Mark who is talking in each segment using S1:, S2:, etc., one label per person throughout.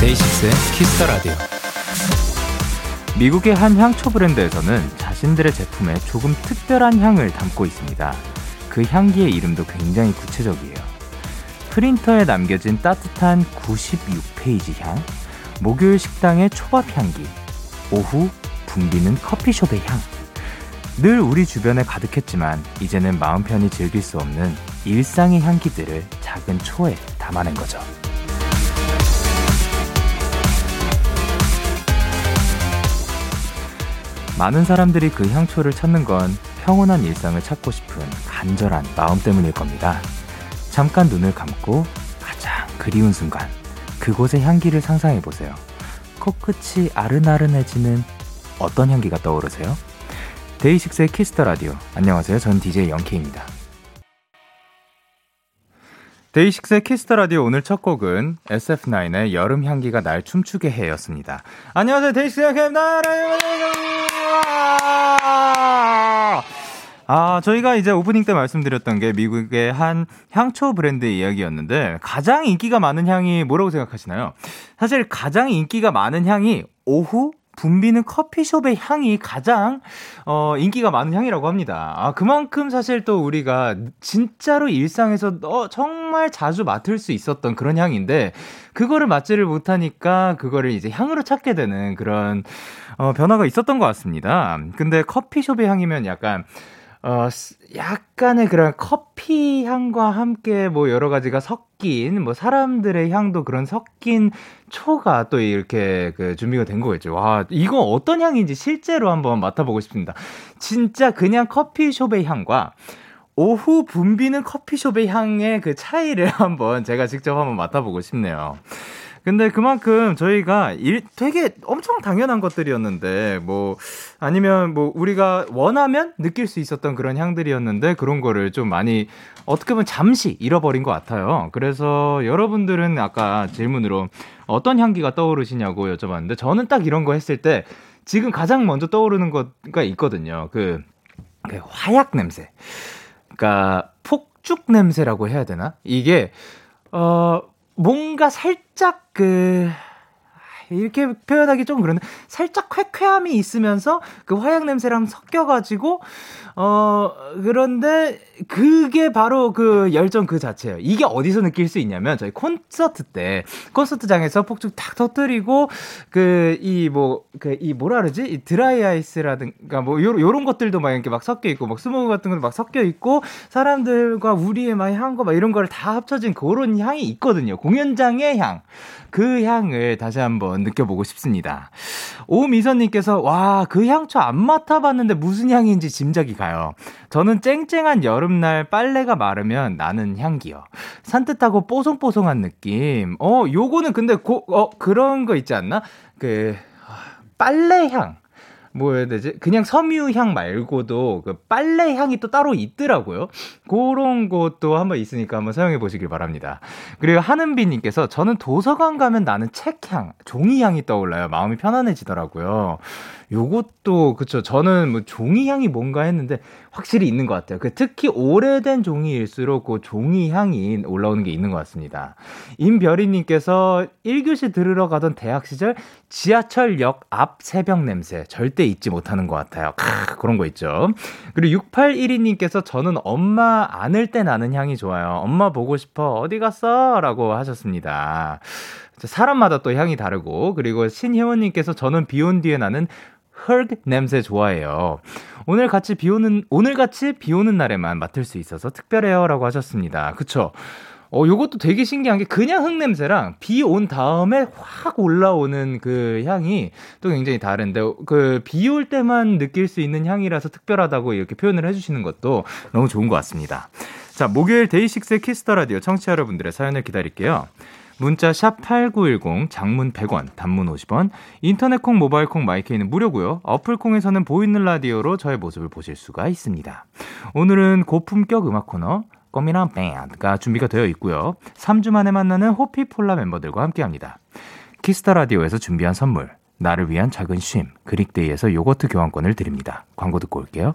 S1: DAY6의 Kiss the Radio. 미국의 한 향초 브랜드에서는 자신들의 제품에 조금 특별한 향을 담고 있습니다. 그 향기의 이름도 굉장히 구체적이에요. 프린터에 남겨진 따뜻한 96페이지 향, 목요일 식당의 초밥 향기, 오후 붐비는 커피숍의 향. 늘 우리 주변에 가득했지만 이제는 마음 편히 즐길 수 없는 일상의 향기들을 작은 초에 담아낸 거죠. 많은 사람들이 그 향초를 찾는 건 평온한 일상을 찾고 싶은 간절한 마음 때문일 겁니다. 잠깐 눈을 감고 가장 그리운 순간 그곳의 향기를 상상해 보세요. 코끝이 아른아른해지는 어떤 향기가 떠오르세요? DAY6의 Kiss the Radio. 안녕하세요. 전 DJ 영케입니다. DAY6의 Kiss the Radio 오늘 첫 곡은 SF9의 여름 향기가 날 춤추게 해였습니다. 안녕하세요. 데이식스의 영케입니다. 아, 저희가 이제 오프닝 때 말씀드렸던 게 미국의 한 향초 브랜드의 이야기였는데 가장 인기가 많은 향이 뭐라고 생각하시나요? 사실 가장 인기가 많은 향이 오후 붐비는 커피숍의 향이 가장 어 인기가 많은 향이라고 합니다. 아 그만큼 사실 또 우리가 진짜로 일상에서 어 정말 자주 맡을 수 있었던 그런 향인데 그거를 맡지를 못하니까 그거를 이제 향으로 찾게 되는 그런 어 변화가 있었던 것 같습니다. 근데 커피숍의 향이면 약간 어, 약간의 그런 커피 향과 함께 뭐 여러 가지가 섞인, 뭐 사람들의 향도 그런 섞인 초가 또 이렇게 그 준비가 된 거겠죠. 와, 이거 어떤 향인지 실제로 한번 맡아보고 싶습니다. 진짜 그냥 커피숍의 향과 오후 붐비는 커피숍의 향의 그 차이를 한번 제가 직접 한번 맡아보고 싶네요. 근데 그만큼 저희가 일, 되게 엄청 당연한 것들이었는데, 뭐, 아니면 뭐, 우리가 원하면 느낄 수 있었던 그런 향들이었는데, 그런 거를 좀 많이, 어떻게 보면 잠시 잃어버린 것 같아요. 그래서 여러분들은 아까 질문으로 어떤 향기가 떠오르시냐고 여쭤봤는데, 저는 딱 이런 거 했을 때, 지금 가장 먼저 떠오르는 거가 있거든요. 그, 그 화약 냄새. 그니까, 폭죽 냄새라고 해야 되나? 이게, 어, 뭔가 살짝 그 이렇게 표현하기 좀 그런데 살짝 쾌쾌함이 있으면서 그 화약 냄새랑 섞여가지고 어 그런데 그게 바로 그 열정 그 자체예요. 이게 어디서 느낄 수 있냐면 저희 콘서트 때 콘서트장에서 폭죽 탁 터뜨리고 그 이 뭐 그 이 뭐라 그러지 이 드라이 아이스라든가 뭐 요런 요런 것들도 막 이렇게 막 섞여 있고 막 스모그 같은 것도 막 섞여 있고 사람들과 우리의 막 향과 막 이런 거를 다 합쳐진 그런 향이 있거든요. 공연장의 향. 그 향을 다시 한번 느껴보고 싶습니다. 오미선 님께서, 와, 그 향초 안 맡아 봤는데 무슨 향인지 짐작이 가 요. 저는 쨍쨍한 여름날 빨래가 마르면 나는 향기요. 산뜻하고 뽀송뽀송한 느낌. 어, 요거는 근데 고, 어, 그런 거 있지 않나? 그, 빨래 향. 뭐 해야 되지? 그냥 섬유향 말고도 그 빨래 향이 또 따로 있더라고요. 그런 것도 한번 있으니까 한번 사용해 보시길 바랍니다. 그리고 하은비님께서 저는 도서관 가면 나는 책향, 종이향이 떠올라요. 마음이 편안해지더라고요. 요것도 그쵸. 저는 뭐 종이 향이 뭔가 했는데 확실히 있는 것 같아요. 그 특히 오래된 종이일수록 그 종이 향이 올라오는 게 있는 것 같습니다. 임별이님께서 1교시 들으러 가던 대학 시절 지하철역 앞 새벽 냄새 절대 잊지 못하는 것 같아요. 크, 그런 거 있죠. 그리고 6812님께서 저는 엄마 안을 때 나는 향이 좋아요. 엄마 보고 싶어. 어디 갔어? 라고 하셨습니다. 사람마다 또 향이 다르고 그리고 신혜원님께서 저는 비온 뒤에 나는 흙 냄새 좋아해요. 오늘 같이 비 오는, 오늘 같이 비 오는 날에만 맡을 수 있어서 특별해요. 라고 하셨습니다. 그쵸? 어, 요것도 되게 신기한 게 그냥 흙 냄새랑 비 온 다음에 확 올라오는 그 향이 또 굉장히 다른데 그 비 올 때만 느낄 수 있는 향이라서 특별하다고 이렇게 표현을 해주시는 것도 너무 좋은 것 같습니다. 자, 목요일 DAY6 Kiss the Radio 청취자 여러분들의 사연을 기다릴게요. 문자 샵 8910, 장문 100원, 단문 50원, 인터넷 콩, 모바일 콩, My K는 무료고요. 어플 콩에서는 보이는 라디오로 저의 모습을 보실 수가 있습니다. 오늘은 고품격 음악 코너 껌이랑 밴드가 준비가 되어 있고요. 3주 만에 만나는 호피폴라 멤버들과 함께합니다. 키스타 라디오에서 준비한 선물, 나를 위한 작은 쉼, 그릭데이에서 요거트 교환권을 드립니다. 광고 듣고 올게요.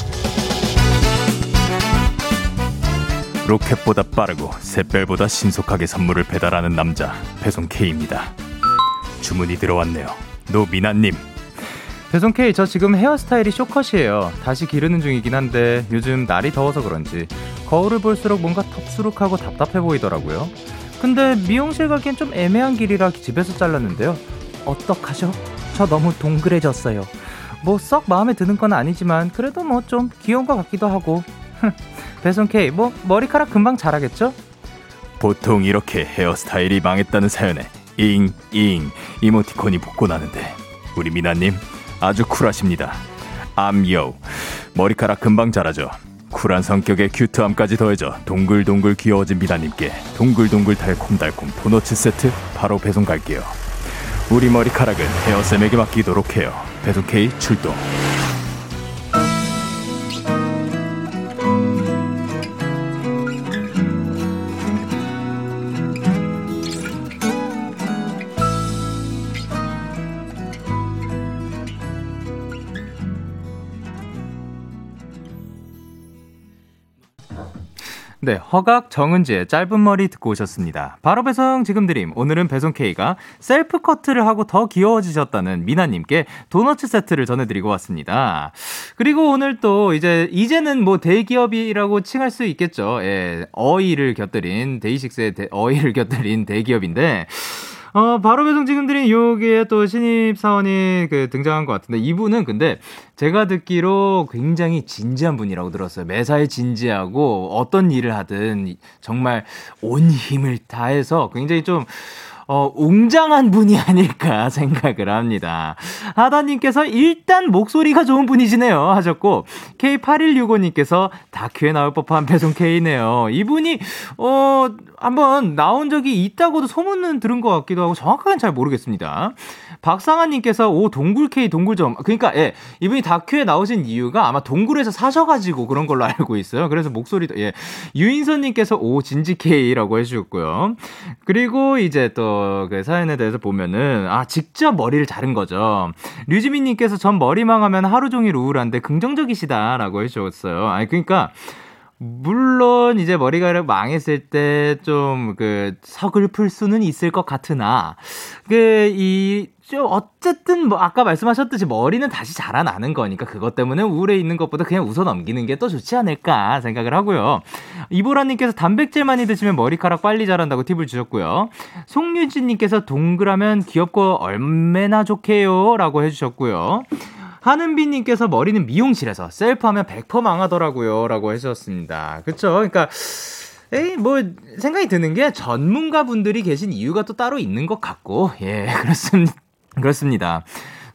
S1: 로켓보다 빠르고 샛별보다 신속하게 선물을 배달하는 남자 배송 K입니다. 주문이 들어왔네요. 노미나님. 배송 K 저 지금 헤어스타일이 쇼컷이에요. 다시 기르는 중이긴 한데 요즘 날이 더워서 그런지 거울을 볼수록 뭔가 덥수룩하고 답답해 보이더라고요. 근데 미용실 가기엔 좀 애매한 길이라 집에서 잘랐는데요. 어떡하죠? 저 너무 동그래졌어요. 뭐 썩 마음에 드는 건 아니지만 그래도 뭐 좀 귀여운 것 같기도 하고 배송 K, 뭐 머리카락 금방 자라겠죠? 보통 이렇게 헤어스타일이 망했다는 사연에 잉잉 이모티콘이 붙고 나는데 우리 미나님 아주 쿨하십니다. 암요 머리카락 금방 자라죠. 쿨한 성격에 큐트함까지 더해져 동글동글 귀여워진 미나님께 동글동글 달콤달콤 도너츠 세트 바로 배송 갈게요. 우리 머리카락은 헤어쌤에게 맡기도록 해요. 배송 K 출동. 네, 허각 정은지의 짧은 머리 듣고 오셨습니다. 바로 배송 지금 드림. 오늘은 배송 K가 셀프 커트를 하고 더 귀여워지셨다는 미나님께 도너츠 세트를 전해드리고 왔습니다. 그리고 오늘 또 이제, 이제는 뭐 대기업이라고 칭할 수 있겠죠. 예, 어이를 곁들인, DAY6의 대, 어이를 곁들인 대기업인데, 어, 바로 배송 지금 드린 요게 또 신입 사원이 그 등장한 것 같은데 이분은 근데 제가 듣기로 굉장히 진지한 분이라고 들었어요. 매사에 진지하고 어떤 일을 하든 정말 온 힘을 다해서 굉장히 좀 어, 웅장한 분이 아닐까 생각을 합니다. 하다님께서 일단 목소리가 좋은 분이시네요. 하셨고, K8165님께서 다큐에 나올 법한 배송 K네요. 이분이, 어, 한번 나온 적이 있다고도 소문은 들은 것 같기도 하고 정확하게는 잘 모르겠습니다. 박상아님께서 오 동굴 K 동굴점 그러니까 예 이분이 다큐에 나오신 이유가 아마 동굴에서 사셔가지고 그런 걸로 알고 있어요. 그래서 목소리도 예 유인선님께서 오 진지 K라고 해주셨고요. 그리고 이제 또 그 사연에 대해서 보면은 아 직접 머리를 자른 거죠. 류지민님께서 전 머리 망 하면 하루 종일 우울한데 긍정적이시다라고 해주셨어요. 아니 그러니까. 물론 이제 머리가 망했을 때 좀 그 서글플 수는 있을 것 같으나 그 이 좀 어쨌든 뭐 아까 말씀하셨듯이 머리는 다시 자라나는 거니까 그것 때문에 우울해 있는 것보다 그냥 웃어 넘기는 게더 좋지 않을까 생각을 하고요. 이보라님께서 단백질 많이 드시면 머리카락 빨리 자란다고 팁을 주셨고요. 송유진님께서 동그라면 귀엽고 얼마나 좋게요라고 해주셨고요. 하는비님께서 머리는 미용실에서 셀프하면 100% 망하더라고요. 라고 해주셨습니다. 그쵸? 그러니까, 에이, 뭐, 생각이 드는 게 전문가 분들이 계신 이유가 또 따로 있는 것 같고, 예, 그렇습니다. 그렇습니다.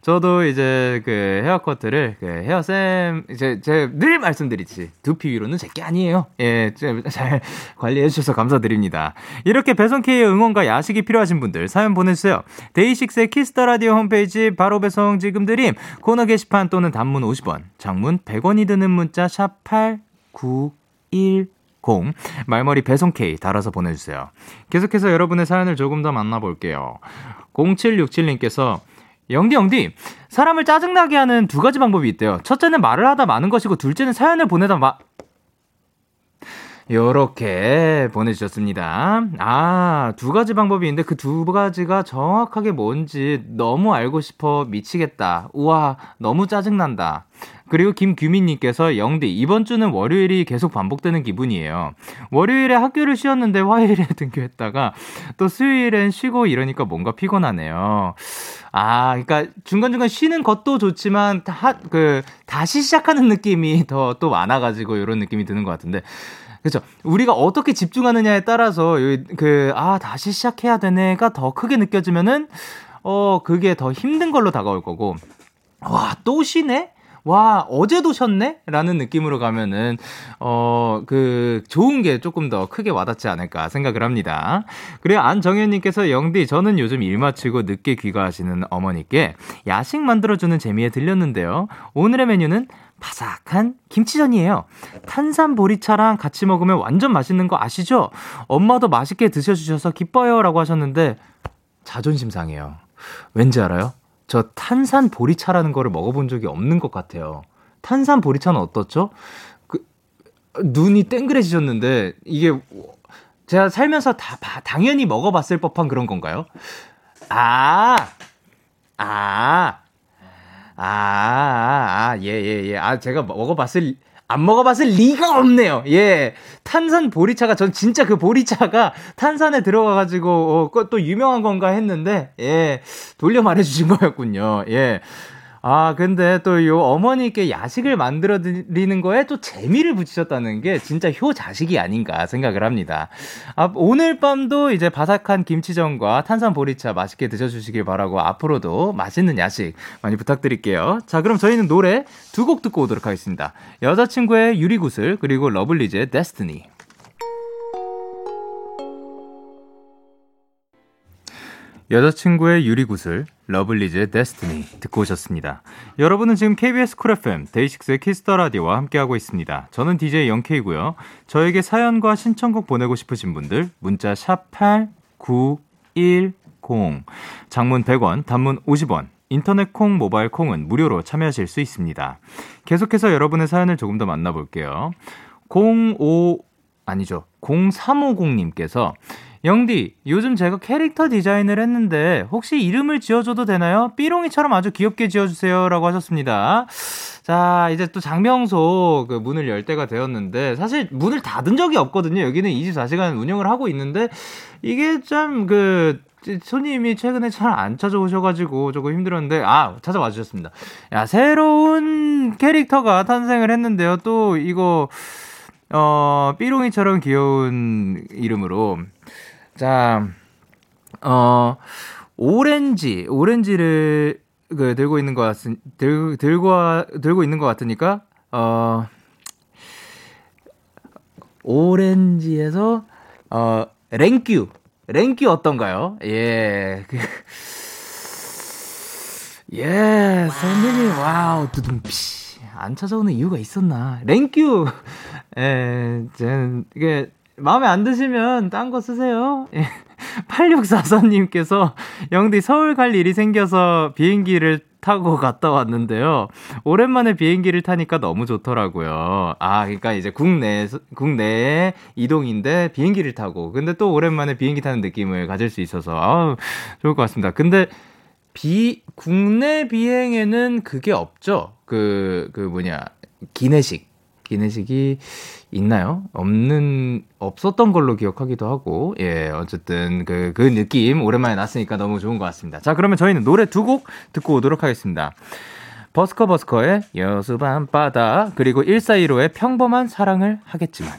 S1: 저도 이제 그 헤어 커트를 그 헤어 쌤 이제 제늘 말씀드리지 두피 위로는 제게 아니에요. 예, 잘 관리해 주셔서 감사드립니다. 이렇게 배송 K의 응원과 야식이 필요하신 분들 사연 보내주세요. DAY6의 Kiss the Radio 홈페이지 바로 배송 지금 드림 코너 게시판 또는 단문 50원, 장문 100원이 드는 문자 샵 #8910 말머리 배송 K 달아서 보내주세요. 계속해서 여러분의 사연을 조금 더 만나볼게요. 0767님께서 영디 영디 사람을 짜증나게 하는 두 가지 방법이 있대요. 첫째는 말을 하다 마는 것이고 둘째는 사연을 보내다 마 요렇게 보내주셨습니다. 아, 두 가지 방법이 있는데 그 두 가지가 정확하게 뭔지 너무 알고 싶어 미치겠다. 우와, 너무 짜증난다. 그리고 김규민님께서 영디, 이번 주는 월요일이 계속 반복되는 기분이에요. 월요일에 학교를 쉬었는데 화요일에 등교했다가 또 수요일엔 쉬고 이러니까 뭔가 피곤하네요. 아, 그러니까 중간중간 쉬는 것도 좋지만 다, 그 다시 시작하는 느낌이 더 또 많아가지고 이런 느낌이 드는 것 같은데. 그렇죠. 우리가 어떻게 집중하느냐에 따라서 그 아 다시 시작해야 되네가 더 크게 느껴지면은 어 그게 더 힘든 걸로 다가올 거고 와 또 쉬네 와, 어제도 쉬었네? 라는 느낌으로 가면은, 어, 그, 좋은 게 조금 더 크게 와닿지 않을까 생각을 합니다. 그리고 안정현님께서 영디, 저는 요즘 일 마치고 늦게 귀가하시는 어머니께 야식 만들어주는 재미에 들렸는데요. 오늘의 메뉴는 바삭한 김치전이에요. 탄산 보리차랑 같이 먹으면 완전 맛있는 거 아시죠? 엄마도 맛있게 드셔주셔서 기뻐요. 라고 하셨는데, 자존심 상해요. 왠지 알아요? 저 탄산 보리차라는 거를 먹어본 적이 없는 것 같아요. 탄산 보리차는 어떻죠? 그, 눈이 땡그레지셨는데, 이게, 제가 살면서 다, 당연히 먹어봤을 법한 그런 건가요? 아, 아, 아, 아, 아, 예, 예, 예. 아, 제가 먹어봤을 안 먹어봤을 리가 없네요. 예. 탄산 보리차가 전 진짜 그 보리차가 탄산에 들어가가지고 어, 또 유명한 건가 했는데 예 돌려 말해주신 거였군요. 예. 아, 근데 또 요 어머니께 야식을 만들어 드리는 거에 또 재미를 붙이셨다는 게 진짜 효 자식이 아닌가 생각을 합니다. 아, 오늘 밤도 이제 바삭한 김치전과 탄산 보리차 맛있게 드셔주시길 바라고 앞으로도 맛있는 야식 많이 부탁드릴게요. 자, 그럼 저희는 노래 두 곡 듣고 오도록 하겠습니다. 여자친구의 유리구슬, 그리고 Lovelyz의 Destiny. 여자친구의 유리구슬, Lovelyz의 Destiny 듣고 오셨습니다. 여러분은 지금 KBS 쿨 FM 데이식스의 키스터 라디오와 함께하고 있습니다. 저는 DJ 영케이고요. 저에게 사연과 신청곡 보내고 싶으신 분들 문자 샵 #8910 장문 100원, 단문 50원. 인터넷 콩, 모바일 콩은 무료로 참여하실 수 있습니다. 계속해서 여러분의 사연을 조금 더 만나볼게요. 05 아니죠. 0350님께서 영디, 요즘 제가 캐릭터 디자인을 했는데 혹시 이름을 지어줘도 되나요? 삐롱이처럼 아주 귀엽게 지어주세요. 라고 하셨습니다. 자, 이제 또 장명소 그 문을 열 때가 되었는데 사실 문을 닫은 적이 없거든요. 여기는 24시간 운영을 하고 있는데 이게 참 그 손님이 최근에 잘 안 찾아오셔가지고 조금 힘들었는데 아 찾아와 주셨습니다. 야 새로운 캐릭터가 탄생을 했는데요. 또 이거 어 삐롱이처럼 귀여운 이름으로 자, 어, 오렌지, 오렌지를 그 들고 있는 것 같, 들, 들고, 들고 있는 것 같으니까, 어, 오렌지에서, 어, 랭큐. 랭큐 어떤가요? 예. 그, 예, 선생님, 와우, 두둥피. 안 찾아오는 이유가 있었나. 랭큐! 예, 제, 이게, 마음에 안 드시면 딴 거 쓰세요. 8644님께서 영디 서울 갈 일이 생겨서 비행기를 타고 갔다 왔는데요. 오랜만에 비행기를 타니까 너무 좋더라고요. 아, 그러니까 이제 국내 국내에 이동인데 비행기를 타고 근데 또 오랜만에 비행기 타는 느낌을 가질 수 있어서 아우, 좋을 것 같습니다. 근데 비 국내 비행에는 그게 없죠. 그그 그 뭐냐? 기내식 기내식이 있나요? 없는 없었던 걸로 기억하기도 하고 예 어쨌든 그그 그 느낌 오랜만에 났으니까 너무 좋은 것 같습니다. 자 그러면 저희는 노래 두 곡 듣고 오도록 하겠습니다. 버스커 버스커의 여수 밤바다 그리고 1415의 평범한 사랑을 하겠지만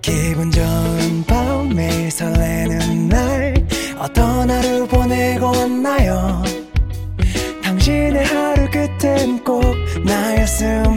S1: 기분 좋은 밤 매일 설레는 날 어떤 하루 보내고 왔나요 당신의 하루 끝엔 꼭 나였음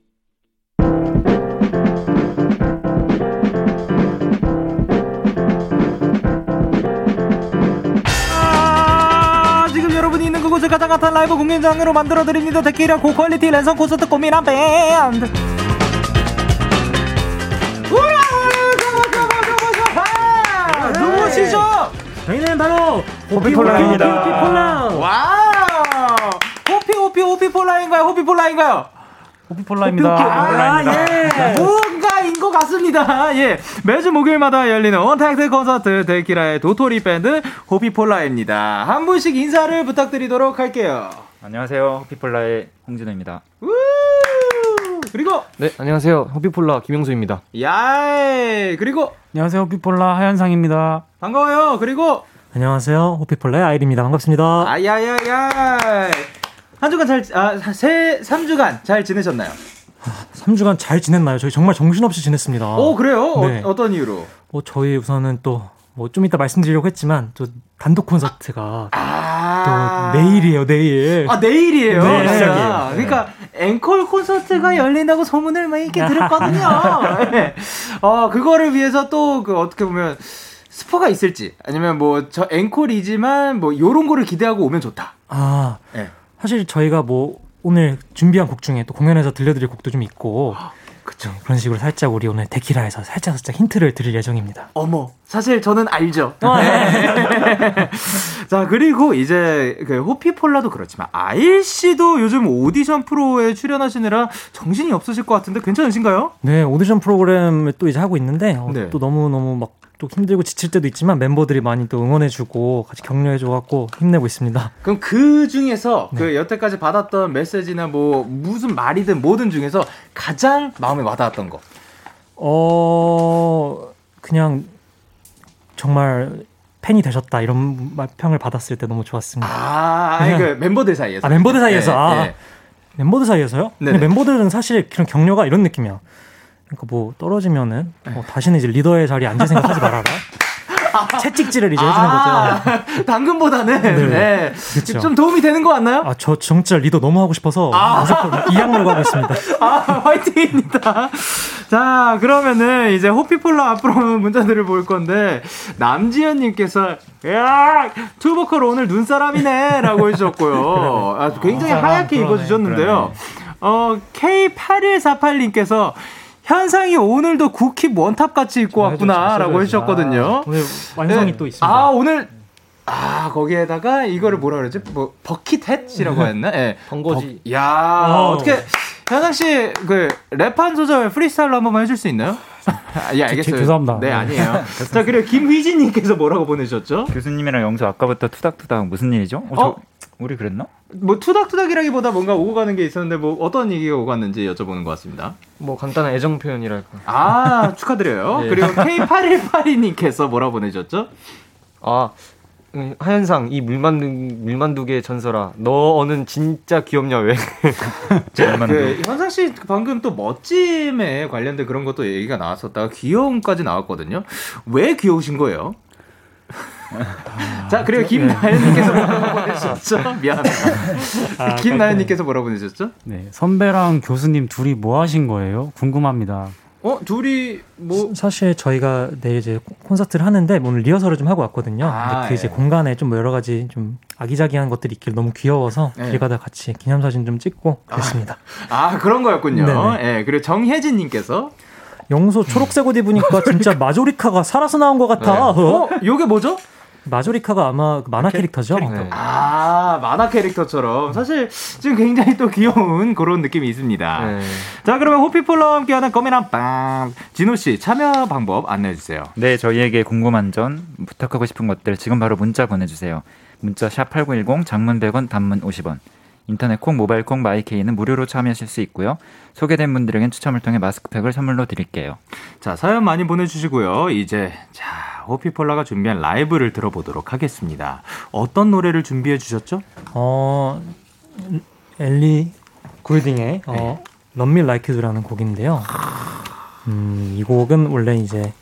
S1: 핫한 라이브 공연장으로 만들어드립니다. 데키라 고quality 랜선 콘서트 꼬미남 밴드. 누구시죠?
S2: 저희는 바로
S1: Hoppipolla입니다.
S2: Hoppipolla.
S1: 와우! 호피, 호피, Hoppipolla인가요? Hoppipolla인가요?
S2: Hoppipolla입니다.
S1: 아, 예. 뭔가인 것 같습니다. 예. 매주 목요일마다 열리는 원택트 콘서트 데키라의 도토리 밴드 호피폴라입니다. 한 분씩 인사를 부탁드리도록 할게요.
S3: 안녕하세요. 호피폴라의 홍진호입니다.
S1: 우! 그리고
S4: 네, 안녕하세요. 호피폴라 김영수입니다.
S1: 야이 그리고
S2: 안녕하세요. 호피폴라 하현상입니다.
S1: 반가워요. 그리고
S2: 안녕하세요. 호피폴라의 아이리입니다. 반갑습니다.
S1: 아야야야 한 주간 잘 아 세 3주간 잘 지내셨나요?
S2: 3주간 잘 지냈나요? 저희 정말 정신없이 지냈습니다.
S1: 오 그래요?
S2: 네.
S1: 어, 떤 이유로?
S2: 뭐 저희 우선은 또 뭐 좀 이따 말씀드리려고 했지만 또 단독 콘서트가
S1: 아
S2: 또 내일이에요, 내일.
S1: 아 내일이에요.
S2: 네,
S1: 진짜.
S2: 시작이에요.
S1: 그러니까 앵콜 콘서트가 열린다고 소문을 막 이렇게 들었거든요. 네. 어 그거를 위해서 또 그 어떻게 보면 스포가 있을지 아니면 뭐 저 앵콜이지만 뭐 요런 거를 기대하고 오면 좋다.
S2: 아,
S1: 네.
S2: 사실 저희가 뭐 오늘 준비한 곡 중에 또 공연에서 들려드릴 곡도 좀 있고
S1: 그쵸.
S2: 네, 그런 식으로 살짝 우리 오늘 데키라에서 살짝 살짝 힌트를 드릴 예정입니다.
S1: 어머, 사실 저는 알죠.
S2: 어,
S1: 네. 자, 그리고 이제 그 호피폴라도 그렇지만 아일 씨도 요즘 오디션 프로에 출연하시느라 정신이 없으실 것 같은데 괜찮으신가요?
S2: 네, 오디션 프로그램을 또 이제 하고 있는데 어,
S1: 네.
S2: 또 너무 너무 막 또 힘들고 지칠 때도 있지만 멤버들이 많이 또 응원해주고 같이 격려해줘갖고 힘내고 있습니다.
S1: 그럼 그 중에서
S2: 네.
S1: 그 여태까지 받았던 메시지나 뭐 무슨 말이든 뭐든 중에서 가장 마음에 와닿았던 거.
S2: 어 그냥 정말 팬이 되셨다 이런 말- 평을 받았을 때 너무 좋았습니다.
S1: 아, 아니 그 멤버들 사이에서.
S2: 아, 멤버들 사이에서? 아.
S1: 네.
S2: 멤버들 사이에서요? 멤버들은 사실 그런 격려가 이런 느낌이야. 그러니까 뭐 떨어지면은 뭐 다시는 이제 리더의 자리에 앉을 생각하지 말아라. 채찍질을 이제 해주는 거죠.
S1: 아, 당근보다는 네.
S2: 네. 그쵸.
S1: 좀 도움이 되는 거 같나요?
S2: 아, 저 진짜 리더 너무 하고 싶어서
S1: 아.
S2: 무조건 이 약물고 하고 있습니다.
S1: 아, 화이팅입니다. 자, 그러면은 이제 호피폴라 앞으로 문자들을 볼 건데, 남지현님께서, 야 투보컬 오늘 눈사람이네! 라고 해주셨고요. 아, 굉장히
S2: 아,
S1: 하얗게
S2: 그러네.
S1: 입어주셨는데요. 어, K8148님께서, 현상이 오늘도 구킵 원탑 같이 입고 왔구나, 라고 해주셨거든요.
S2: 오늘 완성이
S1: 네.
S2: 또 있습니다.
S1: 아, 오늘, 아, 거기에다가 이거를 뭐라 그러지? 뭐, bucket hat이라고 했나? 예.
S4: 벙거지.
S1: 버- 야
S2: 어.
S1: 어떻게, 현상 씨, 그, 랩 한 소절 프리스타일로 한 번만 해줄 수 있나요? 아, 예, 알겠어요.
S2: 죄송합니다.
S1: 네,
S2: 네.
S1: 아니에요. 자, 그리고 김휘진님께서 뭐라고 보내셨죠?
S3: 교수님이랑 영수 아까부터 투닥투닥 무슨 일이죠? 어, 저,
S1: 어?
S3: 우리 그랬나?
S1: 뭐, 투닥투닥이라기보다 뭔가 오고 가는 게 있었는데, 뭐, 어떤 얘기가 오고 갔는지 여쭤보는 것 같습니다.
S4: 뭐 간단한 애정 표현이랄까.
S1: 아, 축하드려요.
S4: 네.
S1: 그리고 K8182님께서 뭐라고 보내셨죠?
S4: 아 음, 하현상 이 물만두 물만두개 전설아 너는 진짜 귀엽냐 왜?
S1: 그 현상 씨 방금 또 멋짐에 관련된 그런 것도 얘기가 나왔었다가 귀여움까지 나왔거든요. 왜 귀여우신 거예요? 자 그리고 김나연님께서 뭐라고 보내셨죠? 미안합니다.
S2: 아,
S1: 김나연님께서 뭐라고 보내셨죠?
S5: 네, 선배랑 교수님 둘이 뭐 하신 거예요? 궁금합니다.
S1: 어 둘이 뭐
S2: 사실 저희가 내일 이제 콘서트를 하는데 오늘 리허설을 좀 하고 왔거든요.
S1: 아,
S2: 근데 그 이제
S1: 예.
S2: 공간에 좀뭐 여러 가지 좀 아기자기한 것들이 있길 너무 귀여워서
S1: 예.
S2: 길 가다 같이 기념사진 좀 찍고 그랬습니다.
S1: 아 그런 거였군요.
S2: 네네.
S1: 예 그리고 정혜진님께서
S2: 영소 초록색 옷 입으니까 진짜 마조리카가 살아서 나온 것 같아.
S1: 네. 어 요게 뭐죠?
S2: 마조리카가 아마 그 만화 캐 릭터죠.
S4: 네.
S1: 아 만화 캐릭터처럼 사실 지금 굉장히 또 귀여운 그런 느낌이 있습니다.
S4: 네.
S1: 자 그러면 호피폴라와 함께하는 꼬미남 빵 진호 씨 참여 방법 안내해 주세요.
S3: 네, 저희에게 궁금한 점, 부탁하고 싶은 것들 지금 바로 문자 보내주세요. 문자 샵 8910, 장문 100원, 단문 50원. 인터넷 콩, 모바일 콩, 마이케이는 무료로 참여하실 수 있고요. 소개된 분들에겐 추첨을 통해 마스크팩을 선물로 드릴게요.
S1: 자 사연 많이 보내주시고요. 이제 자 호피폴라가 준비한 라이브를 들어보도록 하겠습니다. 어떤 노래를 준비해 주셨죠?
S2: 어 엘리 굴딩의 어 Love Me Like You라는 곡인데요. 음, 이 곡은 원래 이제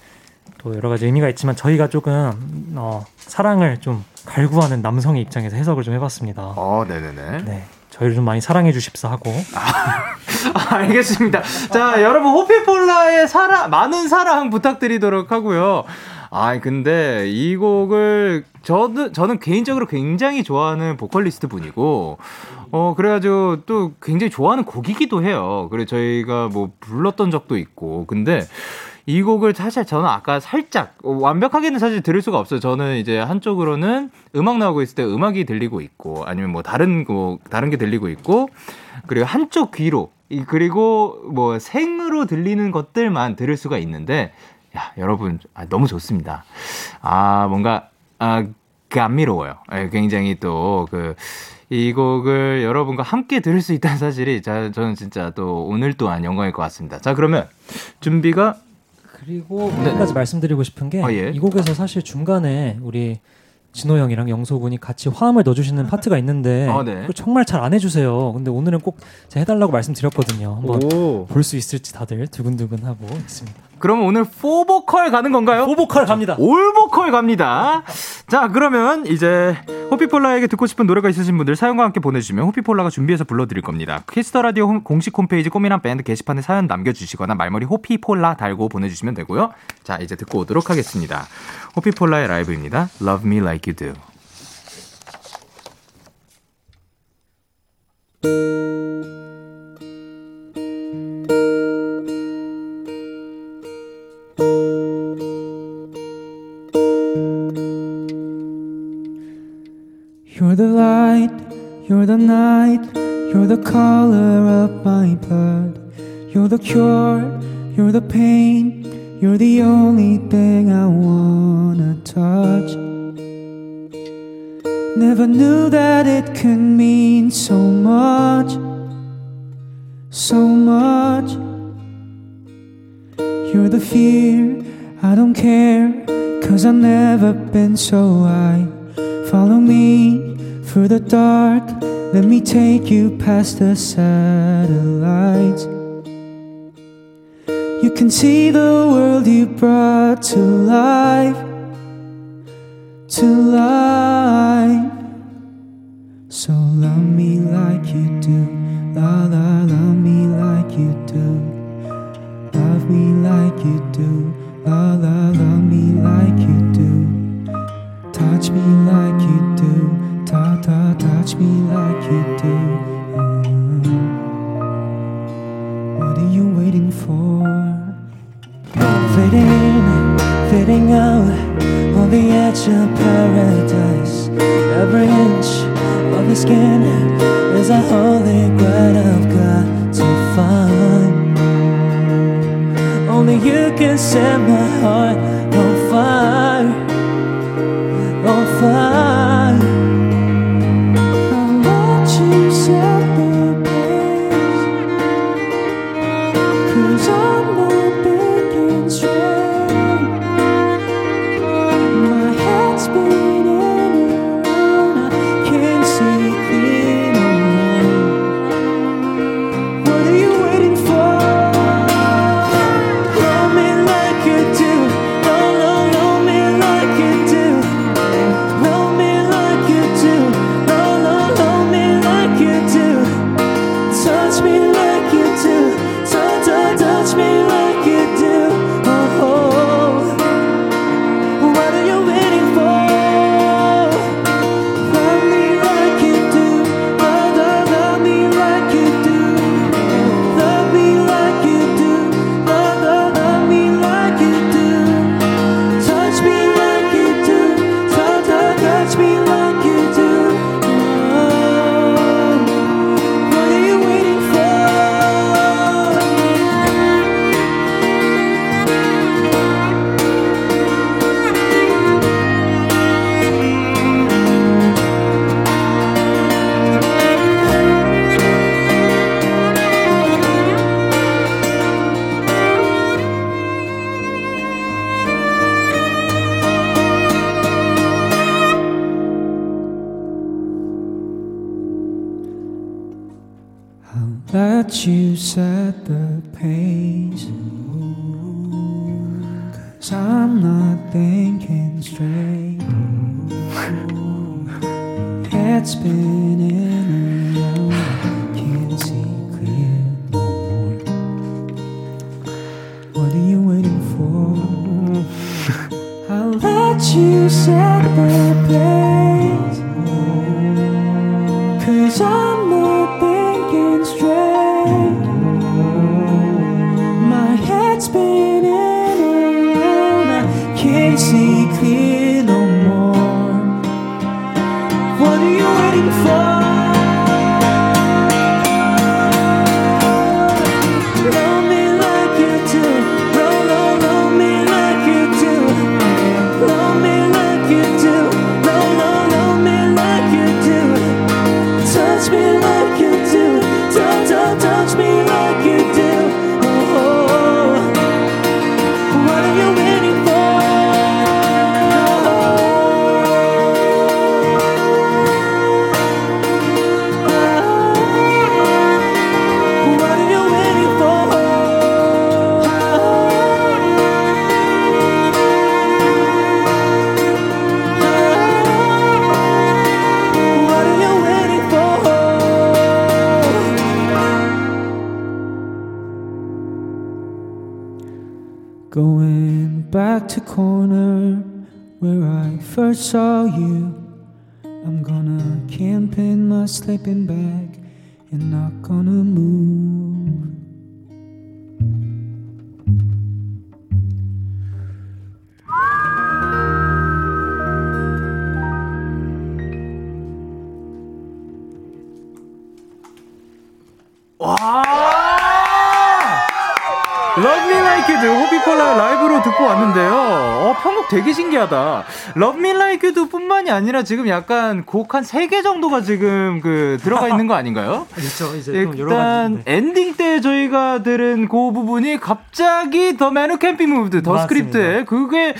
S2: 또 여러 가지 의미가 있지만 저희가 조금 어, 사랑을 좀 갈구하는 남성의 입장에서 해석을 좀 해봤습니다.
S1: 어 네네네.
S2: 네, 저희를 좀 많이 사랑해 주십사 하고
S1: 아, 알겠습니다. 자, 여러분, 호피폴라의 사랑, 많은 사랑 부탁드리도록 하고요. 아, 근데 이 곡을 저는 저는 개인적으로 굉장히 좋아하는 보컬리스트 분이고 어 그래가지고 또 굉장히 좋아하는 곡이기도 해요. 그래 저희가 뭐 불렀던 적도 있고 근데 이 곡을 사실 저는 아까 살짝 어, 완벽하게는 사실 들을 수가 없어요. 저는 이제 한쪽으로는 음악 나오고 있을 때 음악이 들리고 있고 아니면 뭐 다른 뭐 다른 게 들리고 있고 그리고 한쪽 귀로 이 그리고 뭐 생으로 들리는 것들만 들을 수가 있는데 야 여러분 아, 너무 좋습니다. 아 뭔가 아 감미로워요. 예, 굉장히 또 그 이 곡을 여러분과 함께 들을 수 있다는 사실이 자, 저는 진짜 또 오늘 또한 영광일 것 같습니다. 자 그러면 준비가
S2: 그리고 한 가지 말씀드리고 싶은 게이
S1: 아, 예.
S2: 곡에서 사실 중간에 우리 진호 형이랑 영소 군이 같이 화음을 넣어주시는 파트가 있는데
S1: 아, 네.
S2: 그걸 정말 잘 안 해주세요. 근데 오늘은 꼭 제가 해달라고 말씀드렸거든요. 한번 오볼수 있을지 다들 두근두근 하고 있습니다.
S1: 그럼 오늘 4보컬 가는 건가요?
S2: 오보컬 갑니다.
S1: all보컬 갑니다. 자, 그러면 이제 Hoppipolla에게 듣고 싶은 노래가 있으신 분들 사연과 함께 보내주시면 Hoppipolla가 준비해서 불러드릴 겁니다. Kiss the Radio 홈- 공식 홈페이지 꼬미남 밴드 게시판에 사연 남겨주시거나 말머리 Hoppipolla 달고 보내주시면 되고요. 자, 이제 듣고 오도록 하겠습니다. Hoppipolla의 라이브입니다. Love Me Like You Do.
S6: You're the light, you're the night, you're the color of my blood. You're the cure, you're the pain, you're the only thing I wanna touch. Never knew that it could mean so much, so much. You're the fear, I don't care, cause I've never been so high. Follow me through the dark. Let me take you past the satellites. You can see the world you brought to life. To life. So love me like you do. La la, love me like you do. Me like you do. La la, love me like you do. Touch me like you do. Ta ta, touch me like you do. Let you set the pace. Cause I'm not thinking straight. Head spinning
S1: 호피폴라 라이브로 듣고 왔는데요. 어, 편곡 되게 신기하다. Do 뿐만이 아니라 지금 약간 곡 한 3개 정도가 지금 그 들어가 있는 거 아닌가요?
S2: 그렇죠. 이제
S1: 일단.
S2: 네.
S1: 엔딩 때 저희가 들은 그 부분이 갑자기 더 매너 캠피 무브드 더. 스크립트에 그게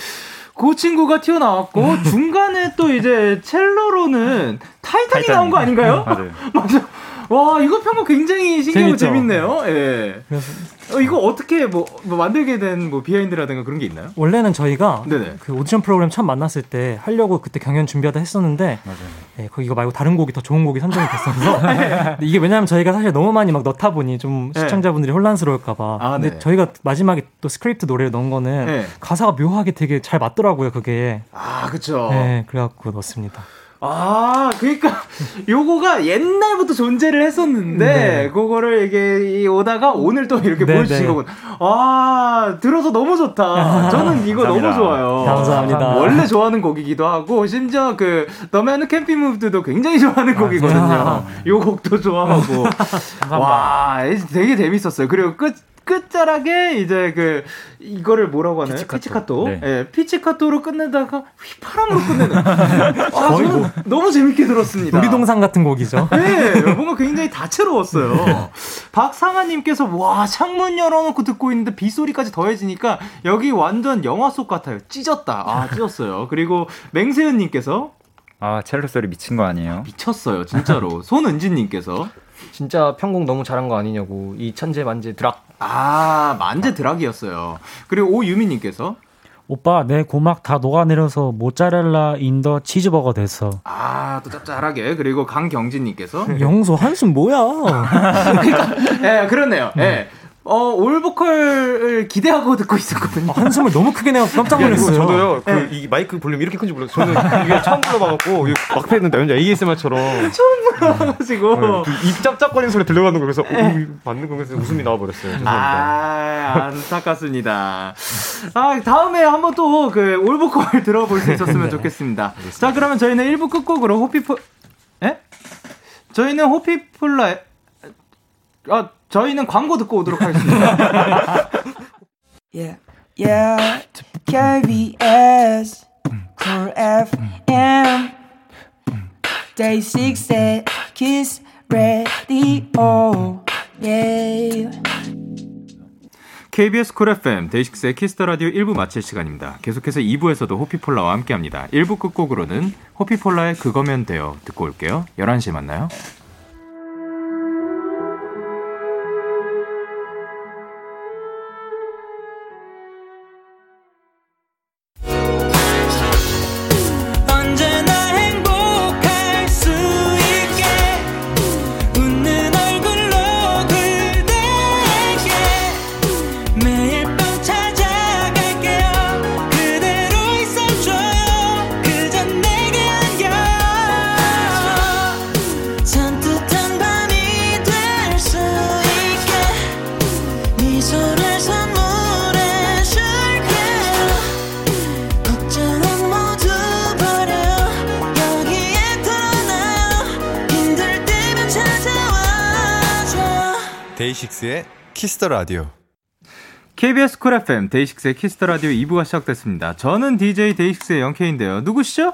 S1: 그 친구가 튀어나왔고 중간에 또 이제 첼로로는 타이탄이 나온 거 아닌가요?
S3: 맞아요.
S1: 맞아. 와 이거 편곡 굉장히 신기하고
S2: 재밌죠?
S1: 재밌네요. 예.
S2: 그래서
S1: 어, 이거 어떻게 뭐, 뭐 만들게 된 뭐 비하인드라든가 그런 게 있나요?
S2: 원래는 저희가
S1: 네네.
S2: 그 오디션 프로그램 처음 만났을 때 하려고 그때 경연 준비하다 했었는데
S3: 맞아요.
S2: 네, 거 이거 말고 다른 곡이 더 좋은 곡이 선정이 됐어서
S1: 네.
S2: 이게 왜냐하면 저희가 사실 너무 많이 막 넣다 보니 좀
S1: 네.
S2: 시청자분들이 혼란스러울까봐
S1: 아,
S2: 근데
S1: 네.
S2: 저희가 마지막에 또 스크립트 노래를 넣은 거는
S1: 네.
S2: 가사가 묘하게 되게 잘 맞더라고요 그게
S1: 아 그쵸.
S2: 네 그래갖고 넣었습니다
S1: 아, 그러니까 요거가 옛날부터 존재를 했었는데
S2: 네.
S1: 그거를 이게 이 오다가 오늘 또 이렇게
S2: 네,
S1: 보여주신
S2: 네.
S1: 거군. 아, 들어서 너무 좋다. 저는 이거 너무
S3: 감사합니다.
S1: 좋아요.
S2: 감사합니다.
S1: 원래 좋아하는 곡이기도 하고 심지어 그 더맨 캠핑 무브도 굉장히 좋아하는 곡이거든요. 요 곡도 좋아하고. 와, 되게 재밌었어요. 그리고 끝 끝자락에 이제 그 이거를 뭐라고 하나요?
S3: 피치카토.
S1: 피치카토.
S3: 네.
S1: 예, 피치카토로 끝내다가 휘파람으로 끝내는. 아, 저는 너무 재밌게 들었습니다.
S2: 놀이동산 같은 곡이죠
S1: 네, 뭔가 굉장히 다채로웠어요. 박상아님께서 와 창문 열어놓고 듣고 있는데 빗소리까지 더해지니까 여기 완전 영화 속 같아요. 찢었다. 아 찢었어요. 그리고 맹세은님께서
S3: 아 첼로 소리 미친 거 아니에요?
S1: 미쳤어요, 진짜로. 손은진님께서
S4: 진짜 편곡 너무 잘한 거 아니냐고 이 천재 만재 드락
S1: 아 만재 드락이었어요. 그리고 오유미님께서
S5: 오빠 내 고막 다 녹아내려서 모짜렐라 인 더 치즈버거 됐어.
S1: 아 또 짭짤하게 그리고 강경진님께서
S2: 영소 한숨 뭐야
S1: 예 그렇네요. 예. 어, 올 보컬을 기대하고 듣고 있었거든요.
S2: 한숨을 너무 크게 내가 깜짝
S4: 그리고
S2: 놀랐어요.
S4: 저도요. 그이 마이크 볼륨 이렇게 큰지 몰랐어요. 저는 이게 처음 불러봐갖고 막패 했는데 ASMR처럼.
S1: 가지고.
S4: 입 짭짭거리는 소리 들려가는 거 그래서 어, 이거 맞는 거 그래서 웃음이 나와버렸어요. 죄송합니다
S1: 아, 안타깝습니다. 아, 다음에 한번 또 그 올보컬 들어볼 수 있었으면 좋겠습니다. 자, 그러면 저희는 1부 끝곡으로 호피폴, 에? 저희는 호피폴라, 아, 저희는 광고 듣고 오도록 하겠습니다.
S7: Yeah, yeah. KBS, Cool FM, Day 6 Kiss the Radio. Yeah.
S1: KBS 쿨 FM 데이식스의 키스 더 라디오 1부 마칠 시간입니다. 계속해서 2부에서도 호피폴라와 함께합니다. 1부 끝곡으로는 호피폴라의 그거면 돼요 듣고 올게요. 11시에 만나요.
S8: 데이식스의 키스 더 라디오.
S1: KBS 쿨 FM 데이식스의 키스 더 라디오 2부가 시작됐습니다. 저는 DJ 데이식스의 영케인데요. 누구시죠?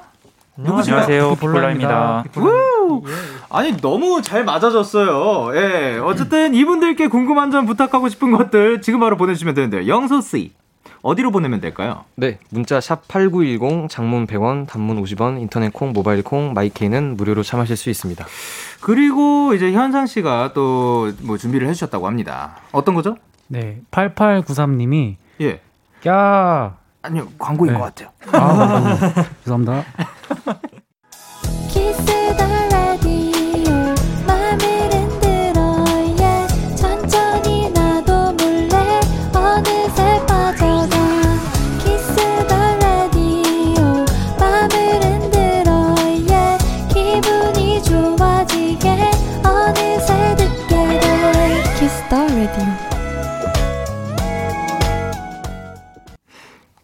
S1: 누구신가요?
S3: 안녕하세요. 호피폴라입니다.
S1: 우! 아니 너무 잘 맞아졌어요. 예. 어쨌든 이분들께 궁금한 점 부탁하고 싶은 것들 지금 바로 보내주시면 되는데요. 영소 씨 어디로 보내면 될까요?
S4: 네, 문자 샵 #8910 장문 100원, 단문 50원, 인터넷 콩, 모바일 콩, 마이케이는 무료로 참여하실 수 있습니다.
S1: 그리고 이제 현상 씨가 또 뭐 준비를 해 주셨다고 합니다. 어떤 거죠?
S5: 네, 8893 님이
S1: 예.
S5: 야,
S1: 아니요 광고인
S5: 네.
S1: 것 같아요.
S5: 아, 죄송합니다.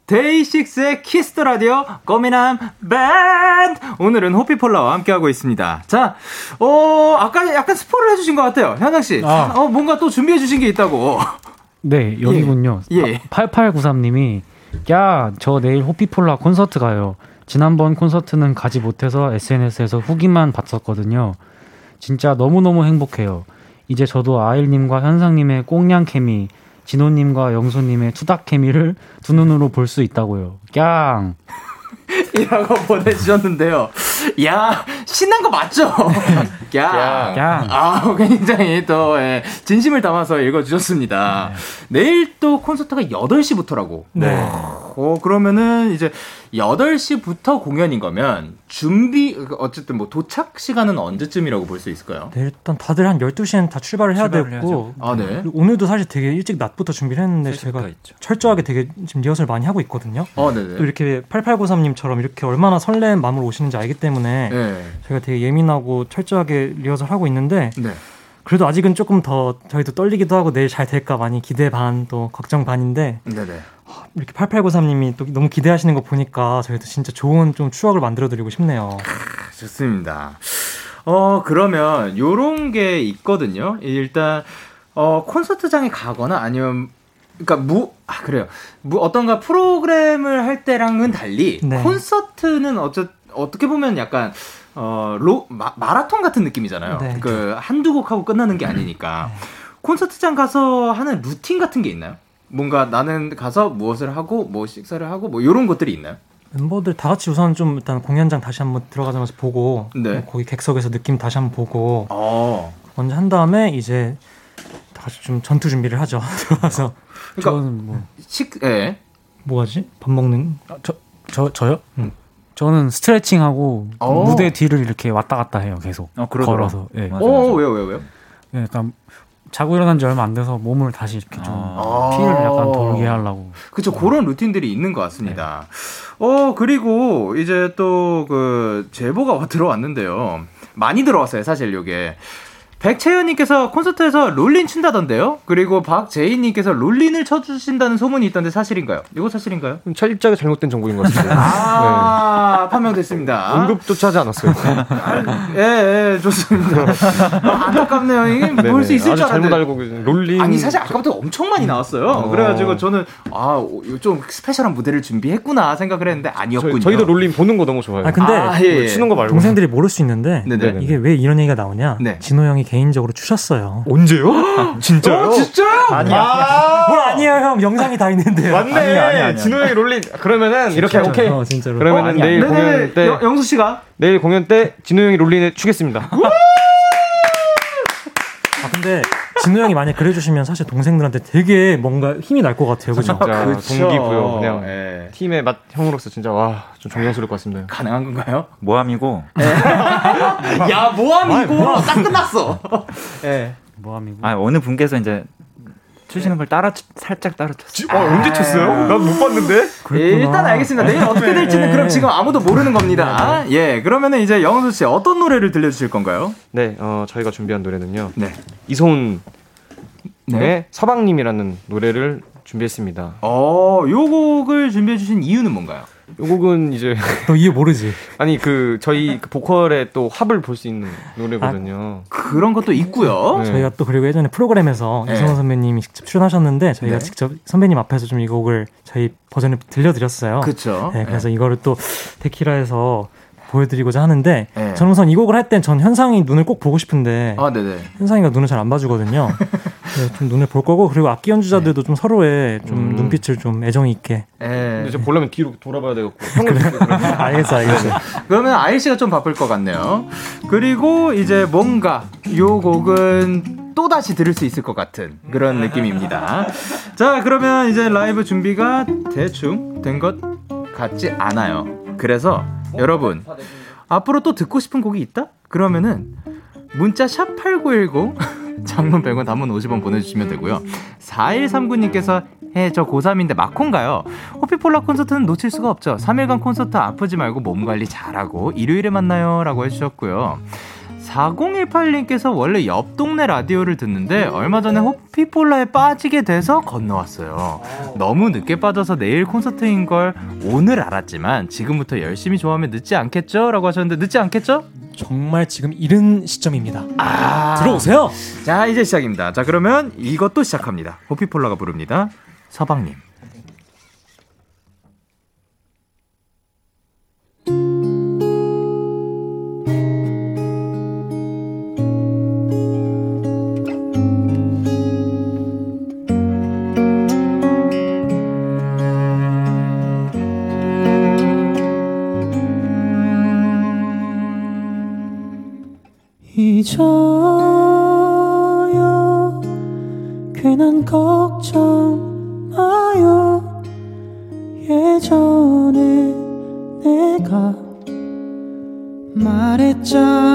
S1: 데이식스의 키스 더 라디오 고민함 밴드 오늘은 호피폴라와 함께하고 있습니다. 자, 어 아까 약간 스포를 해주신 것 같아요, 현상 씨.
S5: 아.
S1: 어 뭔가 또 준비해 주신 게 있다고.
S5: 네, 여기군요.
S1: 예.
S5: 8893님이 야, 저 내일 호피폴라 콘서트 가요. 지난번 콘서트는 가지 못해서 SNS에서 후기만 봤었거든요. 진짜 너무너무 행복해요. 이제 저도 아일님과 현상님의 꽁냥 케미, 진호님과 영소님의 투닥 케미를 두 눈으로 볼 수 있다고요. 깡!
S1: 이라고 보내주셨는데요. 야, 신난 거 맞죠? 야.
S5: 깡!
S1: 아, 굉장히 또, 예, 진심을 담아서 읽어주셨습니다. 내일 또 콘서트가 8시부터라고.
S2: 네.
S1: 어, 그러면은 이제 8시부터 공연인 거면 준비, 어쨌든 뭐 도착 시간은 언제쯤이라고 볼 수 있을까요?
S2: 네, 일단 다들 한 12시엔 다 출발을 해야
S3: 출발을
S2: 됐고
S1: 아, 네.
S2: 오늘도 사실 되게 일찍 낮부터 준비를 했는데 제가
S3: 있죠.
S2: 철저하게 되게 지금 리허설 많이 하고 있거든요.
S1: 어, 네네.
S2: 또 이렇게 8893님처럼 이렇게 얼마나 설레는 마음으로 오시는지 알기 때문에
S1: 네.
S2: 제가 되게 예민하고 철저하게 리허설 하고 있는데
S1: 네.
S2: 그래도 아직은 조금 더 저희도 떨리기도 하고 내일 잘 될까 많이 기대 반 또 걱정 반인데
S1: 네네.
S2: 이렇게 8893님이 또 너무 기대하시는 거 보니까 저희도 진짜 좋은 좀 추억을 만들어 드리고 싶네요.
S1: 좋습니다. 어, 그러면 요런 게 있거든요. 일단, 어, 콘서트장에 가거나 아니면, 그러니까 무, 아, 그래요. 무, 어떤가 프로그램을 할 때랑은 달리,
S2: 네.
S1: 콘서트는 어쩌, 어떻게 보면 약간, 어, 로, 마, 마라톤 같은 느낌이잖아요.
S2: 네.
S1: 그, 한두 곡 하고 끝나는 게 아니니까. 콘서트장 가서 하는 루틴 같은 게 있나요? 뭔가 나는 가서 무엇을 하고, 뭐 식사를 하고, 뭐 요런 것들이 있나요?
S2: 멤버들 다 같이 우선 좀 일단 공연장 다시 한번 들어가자마자 보고
S1: 네.
S2: 뭐 거기 객석에서 느낌 다시 한번 보고
S1: 어.
S2: 먼저 한 다음에 이제 다시 좀 전투 준비를 하죠. 들어가서
S1: 그러니까,
S5: 저는 뭐,
S1: 식, 예.
S2: 뭐하지? 밥 먹는
S5: 아, 저, 저, 저요?
S2: 응.
S5: 저는 스트레칭하고
S1: 오.
S5: 무대 뒤를 이렇게 왔다 갔다 해요, 계속.
S3: 어, 그러더라.
S5: 걸어서. 예.
S1: 어,
S3: 맞아.
S1: 왜요, 왜요, 왜요?
S5: 예, 약간 자고 일어난 지 얼마 안 돼서 몸을 다시 이렇게 좀
S3: 아.
S5: 피를 약간 돌게 하려고.
S1: 그쵸, 그런 루틴들이 있는 것 같습니다. 어, 그리고 이제 또 그 제보가 들어왔는데요. 많이 들어왔어요, 사실 요게. 백채연님께서 콘서트에서 롤린 춘다던데요? 그리고 박재희님께서 롤린을 쳐주신다는 소문이 있던데 사실인가요? 이거 사실인가요?
S4: 철저하게 잘못된 정보인 것 같습니다.
S1: 아, 판명됐습니다.
S4: 네. 언급조차 하지 않았어요.
S1: 예, 예, 좋습니다. 아, 안타깝네요. 이게 볼 수. 있을 줄 알았는데.
S4: 잘못 알고 계신 롤린.
S1: 아니 사실 아까부터 엄청 많이 나왔어요.
S4: 어.
S1: 그래가지고 저는 아 좀 스페셜한 무대를 준비했구나 생각을 했는데 아니었군요.
S4: 저희, 도 롤린 보는 거 너무 좋아요.
S2: 아 근데
S1: 아, 예, 예.
S4: 추는 거 말고.
S2: 동생들이 모를 수 있는데
S1: 네네.
S2: 이게 왜 이런 얘기가 나오냐?
S1: 네.
S2: 진호 형이 개인적으로 추셨어요.
S4: 언제요? 진짜요?
S1: 어, 진짜요?
S4: 아니야.
S2: 뭘 아니에요 형 영상이 다 있는데요.
S4: 맞네.
S3: 아니야, 아니야, 아니야.
S4: 진호 형이 롤린. 그러면은 이렇게
S2: 진짜로.
S4: 오케이.
S2: 어, 진짜로.
S4: 그러면은
S3: 아니야.
S4: 내일
S1: 네네.
S4: 공연 때
S1: 영- 영소 씨가
S4: 내일 공연 때 진호 형이 롤린을 추겠습니다.
S2: 아 근데 진호 형이 만약 그래주시면 사실 동생들한테 되게 뭔가 힘이 날 것 같아요. 그죠?
S4: 동기부여 그냥
S1: 예.
S4: 팀의 맛 형으로서 진짜 와 좀 존경스러울 것 같습니다.
S1: 가능한 건가요?
S3: 모함이고
S1: 야 모함이고 딱 끝났어. 예.
S5: 모함이고.
S3: 아 어느 분께서 이제 추시는 걸 따라 살짝 따라 쳤어요.
S4: 어, 언제 쳤어요? 난못 봤는데.
S1: 일단 알겠습니다. 내일 어떻게 될지는 그럼 지금 아무도 모르는 겁니다. 예, 그러면은 이제 영수 씨 어떤 노래를 들려주실 건가요?
S4: 네, 어, 저희가 준비한 노래는요.
S1: 네.
S4: 이소은 네. 서방님이라는 노래를 준비했습니다.
S1: 어, 요 곡을 준비해 주신 이유는 뭔가요?
S4: 이 곡은 이제
S2: 너 이해 모르지?
S4: 아니 그 저희 그 보컬의 또 합을 볼 수 있는 노래거든요.
S1: 그런 것도 있고요.
S4: 네.
S2: 저희가 또 그리고 예전에 프로그램에서
S1: 네.
S2: 이승원 선배님이 직접 출연하셨는데 저희가
S1: 네.
S2: 직접 선배님 앞에서 좀 이 곡을 저희 버전을 들려드렸어요.
S1: 그쵸.
S2: 네, 그래서 이거를 또 데키라에서 보여드리고자 하는데
S1: 네.
S2: 저는 우선 이 곡을 할 땐 전 현상이 눈을 꼭 보고 싶은데
S1: 아, 네네.
S2: 현상이가 눈을 잘 안 봐주거든요. 네, 좀 눈을 볼 거고 그리고 악기 연주자들도 좀 서로의 좀
S4: 음.
S2: 눈빛을 좀 애정이 있게.
S1: 예.
S4: 근데 저 보려면 뒤로 돌아봐야 되겠고
S2: 알겠어, 알겠어.
S1: 그러면 아일 씨가 좀 바쁠 것 같네요. 그리고 이제 뭔가 요 곡은 또 다시 들을 수 있을 것 같은 그런 느낌입니다. 자, 그러면 이제 라이브 준비가 대충 된 것 같지 않아요. 그래서 여러분 앞으로 또 듣고 싶은 곡이 있다? 그러면은 문자 샵 8910 장문 100원 단문 50원 보내주시면 되고요. 4139님께서 해, 저 고3인데 마콘가요? 호피폴라 콘서트는 놓칠 수가 없죠. 3일간 콘서트 아프지 말고 몸 관리 잘하고 일요일에 만나요. 라고 해주셨고요. 4018님께서 원래 옆 동네 라디오를 듣는데 얼마 전에 호피폴라에 빠지게 돼서 건너왔어요. 너무 늦게 빠져서 내일 콘서트인 걸 오늘 알았지만 지금부터 열심히 좋아하면 늦지 않겠죠? 라고 하셨는데 늦지 않겠죠?
S2: 정말 지금 이른 시점입니다.
S1: 아.
S2: 들어오세요.
S1: 자, 이제 시작입니다. 자, 그러면 이것도 시작합니다. 호피폴라가 부릅니다. 서방님.
S6: 걱정 마요. 예전에 내가 말했잖아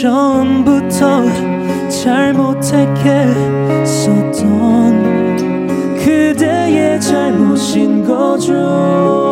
S6: 처음부터 잘못했겠었던 그대의 잘못인 거죠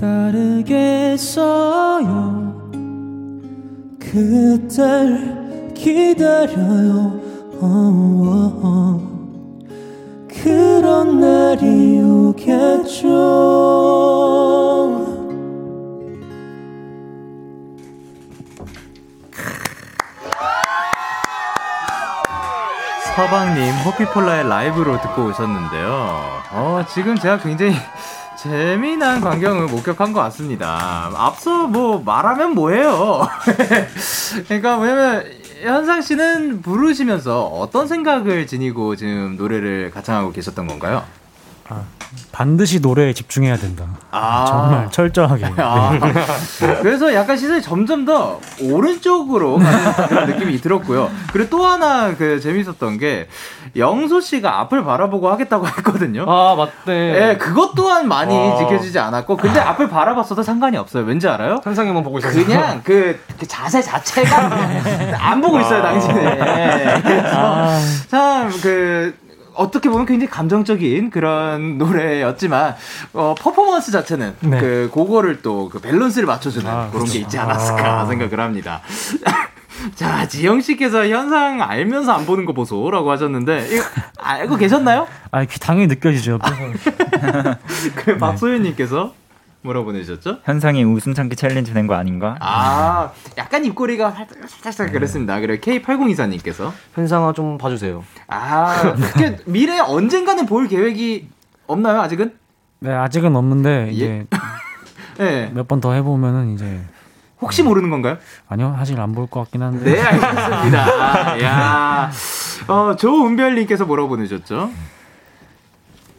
S6: 따르겠어요 그댈 기다려요 어, 어, 어. 그런 날이 오겠죠
S1: 서방님 호피폴라의 라이브로 듣고 오셨는데요. 어, 지금 제가 굉장히 재미난 광경을 목격한 것 같습니다. 앞서 뭐 말하면 뭐해요. 그러니까 뭐냐면 현상 씨는 부르시면서 어떤 생각을 지니고 지금 노래를 가창하고 계셨던 건가요?
S5: 반드시 노래에 집중해야 된다.
S1: 아.
S5: 정말 철저하게.
S1: 아,
S5: 네.
S1: 그래서 약간 시선이 점점 더 오른쪽으로 가는 그런 느낌이 들었고요. 그리고 또 하나 그 재밌었던 게 영소 씨가 앞을 바라보고 하겠다고 했거든요.
S4: 아 맞네.
S1: 예, 그것 또한 많이
S4: 아.
S1: 지켜지지 않았고, 근데 앞을 바라봤어도 상관이 없어요. 왠지 알아요?
S4: 현상이만 보고 있었어요.
S1: 그냥 그, 그 자세 자체가 안 보고 있어요, 당신은. 예. 그래서 참, 그, 어떻게 보면 굉장히 감정적인 그런 노래였지만 어, 퍼포먼스 자체는
S2: 네.
S1: 그 그거를 또 그 밸런스를 맞춰주는
S2: 아,
S1: 그런 게
S2: 그렇죠.
S1: 있지 않았을까
S2: 아.
S1: 생각을 합니다. 자 지영 씨께서 현상 알면서 안 보는 거 보소라고 하셨는데 이거 알고 계셨나요?
S5: 아, 당연히 느껴지죠.
S1: 그 박소연 님께서 뭐라고 보내주셨죠?
S3: 현상이 웃음 참기 챌린지 된거 아닌가?
S1: 아 약간 입꼬리가 살짝 살짝 그랬습니다. 그리고 K8024님께서
S4: 현상아 좀 봐주세요.
S1: 아 그게 미래 에 언젠가는 볼 계획이 없나요 아직은?
S5: 네, 아직은 없는데 이제
S1: 네.
S5: 몇번 더 해보면은 이제
S1: 혹시 모르는 건가요?
S5: 아니요, 사실 안 볼 것 같긴 한데.
S1: 네, 알겠습니다. 야, 어, 조은별님께서 뭐라고 보내셨죠?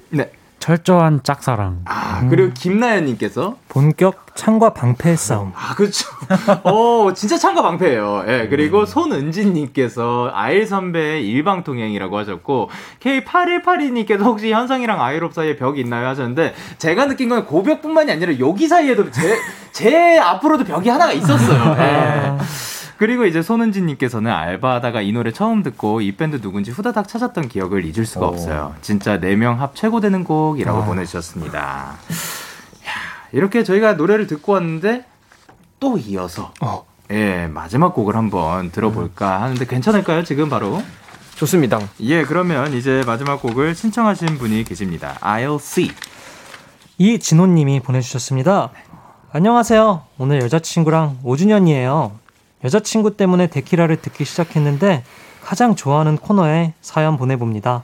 S1: 네.
S5: 철저한 짝사랑.
S1: 아, 그리고 김나연님께서
S2: 본격 창과 방패 싸움.
S1: 아, 그렇죠. 어, 진짜 창과 방패예요. 예, 그리고 손은진님께서 아일 선배의 일방통행이라고 하셨고, K8182님께서 혹시 현상이랑 아이롭 사이에 벽이 있나요? 하셨는데, 제가 느낀 건 고벽뿐만이 아니라 여기 사이에도 제, 제 앞으로도 벽이 하나가 있었어요. 예. 그리고 이제 손은진님께서는 알바하다가 이 노래 처음 듣고 이 밴드 누군지 후다닥 찾았던 기억을 잊을 수가 없어요. 진짜 4명 합 최고 되는 곡이라고
S2: 아.
S1: 보내주셨습니다. 야, 이렇게 저희가 노래를 듣고 왔는데 또 이어서 예 마지막 곡을 한번 들어볼까 하는데 괜찮을까요? 지금 바로
S4: 좋습니다.
S1: 예 그러면 이제 마지막 곡을 신청하신 분이 계십니다. I'll see.
S2: 이진호님이 보내주셨습니다. 안녕하세요. 오늘 여자친구랑 5주년이에요. 여자친구 때문에 데키라를 듣기 시작했는데 가장 좋아하는 코너에 사연 보내봅니다.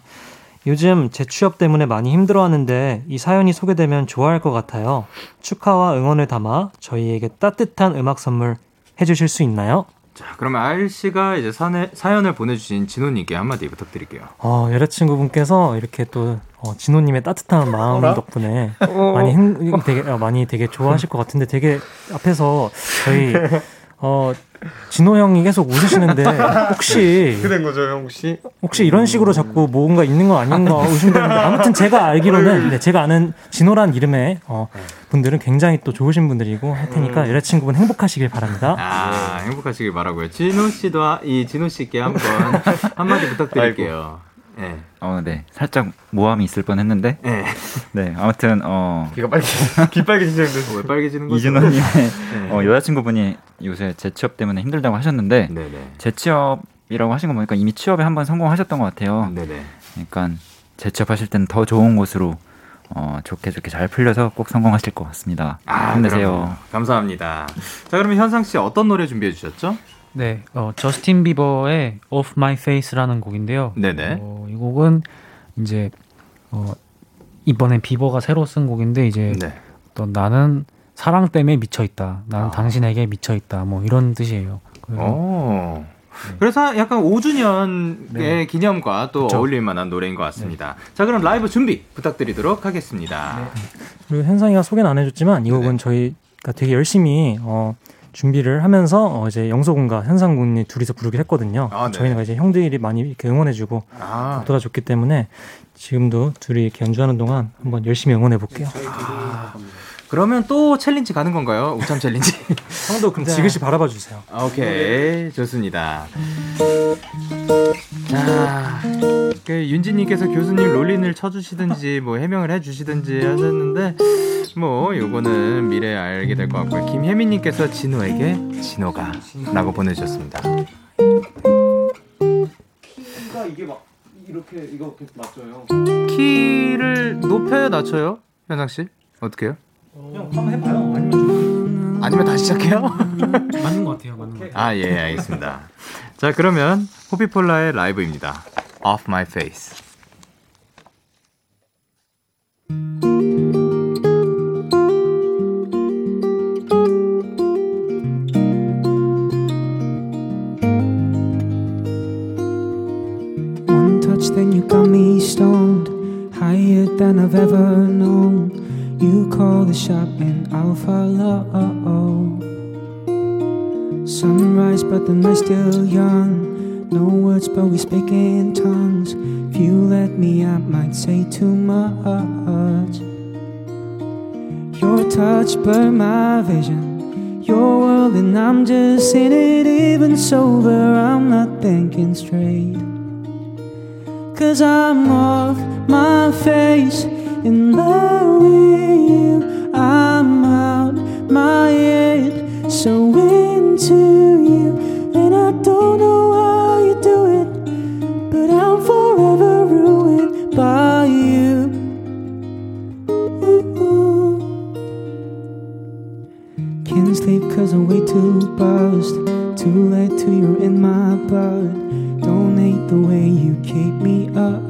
S2: 요즘 재취업 때문에 많이 힘들어하는데 이 사연이 소개되면 좋아할 것 같아요. 축하와 응원을 담아 저희에게 따뜻한 음악 선물 해주실 수 있나요?
S1: 자 그러면 아일 씨가 이제 사내, 사연을 보내주신 진호님께 한마디 부탁드릴게요.
S2: 어, 여자친구분께서 이렇게 또 어, 진호님의 따뜻한 마음
S1: 어라?
S2: 덕분에 많이 행, 되게 어, 많이 되게 좋아하실 것 같은데 되게 앞에서 저희 어 진호 형이 계속 웃으시는데 혹시
S4: 된 거죠, 형 혹시?
S2: 혹시 이런 식으로 자꾸 뭔가 있는 거 아닌가 의심되는데 아무튼 제가 알기로는 네, 제가 아는 진호란 이름의 어, 분들은 굉장히 또 좋으신 분들이고 할 테니까 여자친구분 행복하시길 바랍니다.
S1: 아 행복하시길 바라고요. 진호 씨도 하- 이 진호 씨께 한번 한마디 부탁드릴게요. 예.
S3: 어, 네. 살짝 모함이 있을 뻔 했는데.
S1: 예.
S3: 네. 아무튼, 어.
S4: 귀가 빨개, 귀 빨개지는데.
S1: 왜 빨개지는 거죠?
S3: 이준호님의
S1: 네.
S3: 어, 여자친구분이 요새 재취업 때문에 힘들다고 하셨는데,
S1: 네네.
S3: 재취업이라고 하신 거 보니까 이미 취업에 한 번 성공하셨던 것 같아요.
S1: 네네.
S3: 그러니까 재취업하실 때는 더 좋은 곳으로 어, 좋게 좋게 잘 풀려서 꼭 성공하실 것 같습니다.
S1: 아,
S3: 힘내세요.
S1: 그럼요. 감사합니다. 자, 그러면 현상 씨 어떤 노래 준비해 주셨죠?
S5: 네, 어, 저스틴 비버의 Off My Face라는 곡인데요.
S1: 네네.
S5: 어, 이 곡은 이제 어, 이번에 비버가 새로 쓴 곡인데 이제
S1: 네.
S5: 어떤 나는 사랑 때문에 미쳐 있다. 나는
S1: 아.
S5: 당신에게 미쳐 있다. 뭐 이런 뜻이에요. 그래서
S1: 오. 그래서 약간 5주년의
S5: 네.
S1: 기념과 또
S5: 그쵸.
S1: 어울릴 만한 노래인 것 같습니다. 자, 그럼 라이브 준비 부탁드리도록 하겠습니다.
S2: 그리고 현상이가 소개는 안 해줬지만 이 곡은 저희가 되게 열심히 어, 준비를 하면서 어, 이제 영소군과 현상군이 둘이서 부르기로 했거든요.
S1: 아, 네.
S2: 저희는 이제 형들이 많이 이렇게 응원해주고
S1: 아,
S2: 돌아줬기 때문에 지금도 둘이 이렇게 연주하는 동안 한번 열심히 응원해 볼게요.
S1: 그러면 또 챌린지 가는 건가요? 웃참 챌린지.
S2: 형도 그럼 지그시 바라봐 주세요.
S1: 아, 오케이. 좋습니다. 자, 그 윤지님께서 교수님 롤린을 춰주시든지 뭐 해명을 해주시든지 하셨는데 뭐 요거는 미래에 알게 될 것 같고요. 김혜민님께서 진호에게 진호가라고 보내주셨습니다.
S4: 키가 이게 막 이렇게 이거 맞춰요.
S1: 키를 높여요, 낮춰요, 현상 씨? 어떻게요?
S2: 형 한번 해봐요. 아니면
S1: 다시 시작해요?
S2: 맞는 것 같아요. 맞는 것 같아요.
S1: 아, 예, 알겠습니다. 자, 그러면 호피폴라의 라이브입니다. Off My Face.
S6: One touch, then you got me stoned. Higher than I've ever known. You call the shot, and I'll follow. Sunrise, but the night's still young. No words, but we speak in tongues. If you let me, I might say too much. Your touch blurred my vision. Your world, and I'm just in it, even sober. I'm not thinking straight. Cause I'm off my face in with you. I'm out my head, so into you. And I don't know I'm way too late to you're in my blood. Don't hate the way you keep me up.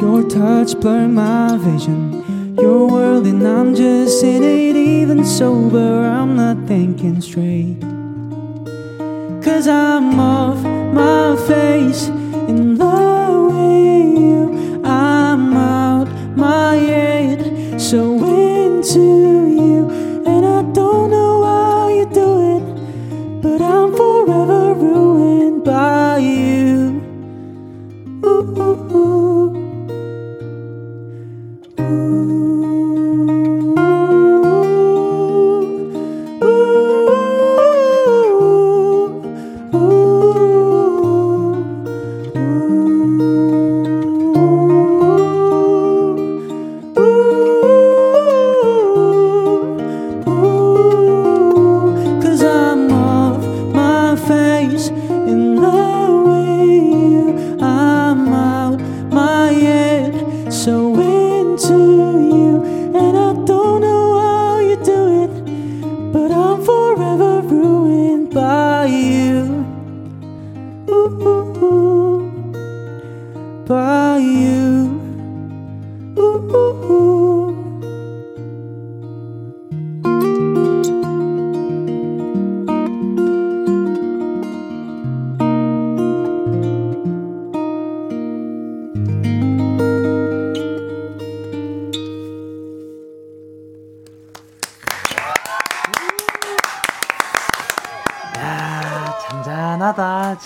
S6: Your touch blurred my vision. Your world, and I'm just in it, even sober. I'm not thinking straight. Cause I'm off my face in love with you. I'm out my head, so into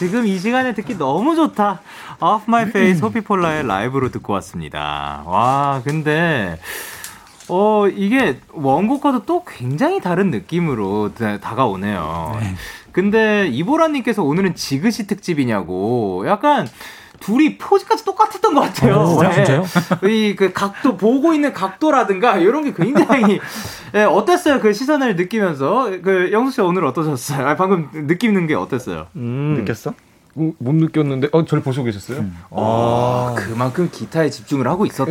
S1: 지금 이 시간에 듣기 너무 좋다. Off My Face 호피폴라의 라이브로 듣고 왔습니다. 와, 근데 어, 이게 원곡과도 또 굉장히 다른 느낌으로 다- 다가오네요. 근데 이보라님께서 오늘은 지그시 특집이냐고 약간 둘이 포즈까지 똑같았던 것 같아요.
S2: 오,
S1: 네.
S2: 진짜요?
S1: 이그 각도 보고 있는 각도라든가 이런 게 굉장히 예, 어땠어요? 그 시선을 느끼면서 그 영수 씨 오늘 어떠셨어요? 아, 방금 느끼는 게 어땠어요?
S4: 음,
S3: 느꼈어?
S4: 음, 못 느꼈는데, 어, 저를 보시고 계셨어요?
S1: 아, 그만큼 기타에 집중을 하고 있었다.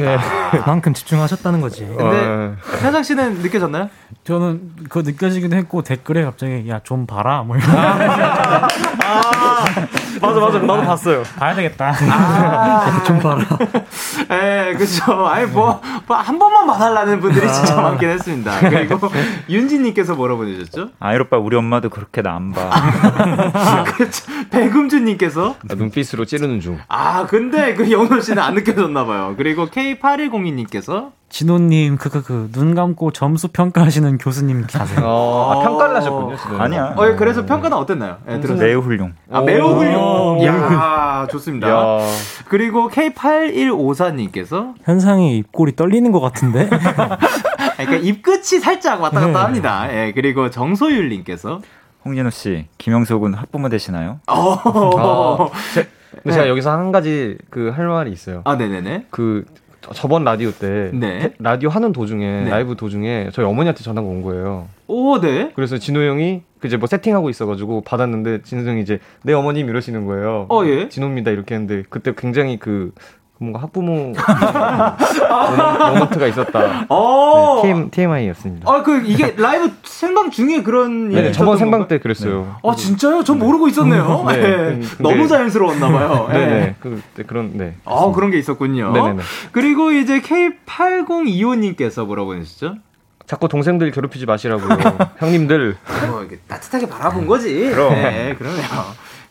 S2: 그만큼 집중하셨다는 거지.
S1: 근데 현상 씨는 느껴졌나요?
S5: 저는 그거 느껴지기도 했고 댓글에 갑자기 야 좀 봐라 뭐 이런
S4: 맞아, 맞아. 나도 봤어요.
S5: 봐야 되겠다.
S2: 좀 봐라.
S1: 예, 그죠. 아니, 뭐, 뭐한 번만 봐달라는 분들이 진짜 많긴 했습니다. 그리고 윤지님께서 뭐라 보내셨죠?
S3: 아이오빠 우리 엄마도 그렇게 나 안 봐.
S1: 그렇죠. 백음주님께서
S4: 아, 눈빛으로 찌르는 중.
S1: 아, 근데 그 영호 씨는 안 느껴졌나 봐요. 그리고 K8102님께서
S5: 진호님 그그그 눈 감고 점수 평가하시는 교수님 자세.
S4: 아, 평가를 하셨군요, 지금.
S3: 아니야.
S1: 어, 그래서 평가는 어땠나요? 예, 들었어요.
S3: 매우 훌륭.
S1: 아, 매우
S4: 오.
S1: 훌륭. 이야, 좋습니다.
S4: 야.
S1: 그리고 K8154님께서
S2: 현상이 입꼬리 떨리는 것 같은데?
S1: 그러니까 입끝이 살짝 왔다 갔다 합니다. 예, 그리고 정소율님께서
S3: 홍진호 씨, 김영소는 학부모 되시나요?
S1: 어,
S4: 제, 근데 제가 여기서 한 가지 그 할 말이 있어요.
S1: 아, 네네네.
S4: 그 저번 라디오 때
S1: 네.
S4: 테- 라디오 하는 도중에
S1: 네.
S4: 라이브 도중에 저희 어머니한테 전화가 온 거예요.
S1: 오, 네.
S4: 그래서 진호 형이 그 이제 뭐 세팅하고 있어가지고 받았는데 진호 형이 이제 내 어머님 이러시는 거예요.
S1: 어, 예.
S4: 진호입니다 이렇게 했는데 그때 굉장히 그 뭔가 학부모 mo- moment가 있었다.
S1: 어.
S4: 네, TM, TMI였습니다.
S1: 아, 그 이게 라이브 생방 중에 그런
S4: 네, 저번 생방? 때 그랬어요.
S1: 아, 진짜요? 전 모르고 있었네요.
S4: 네.
S1: 네.
S4: 근데-
S1: 너무 자연스러웠나 봐요.
S4: 네네.
S1: 네.
S4: 그 네, 그런 네.
S1: 아, 그런 게 있었군요.
S4: 네네네.
S1: 그리고 이제 K8025 님께서 물어보시죠.
S4: 자꾸 동생들 괴롭히지 마시라고요. 형님들.
S1: 뭐 이게 따뜻하게 바라본 거지.
S4: 그럼.
S1: 네, 그럼요.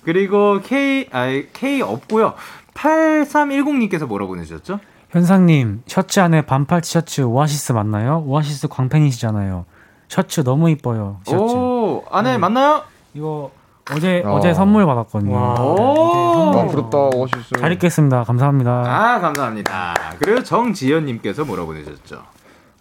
S1: 그리고 K 아 K 없고요. 8310님께서 뭐라고 보내주셨죠?
S5: 현상님 셔츠 안에 반팔 티셔츠 오아시스 맞나요? 오아시스 광팬이시잖아요. 셔츠 너무 이뻐요. 티셔츠.
S1: 오, 안에 맞나요?
S5: 이거 어제
S4: 어.
S5: 어제 선물 받았거든요.
S2: 와.
S5: 네,
S4: 아. 부럽다. 오시스.
S5: 잘 입겠습니다. 감사합니다.
S1: 아, 감사합니다. 그리고 정지연님께서 뭐라고 보내주셨죠?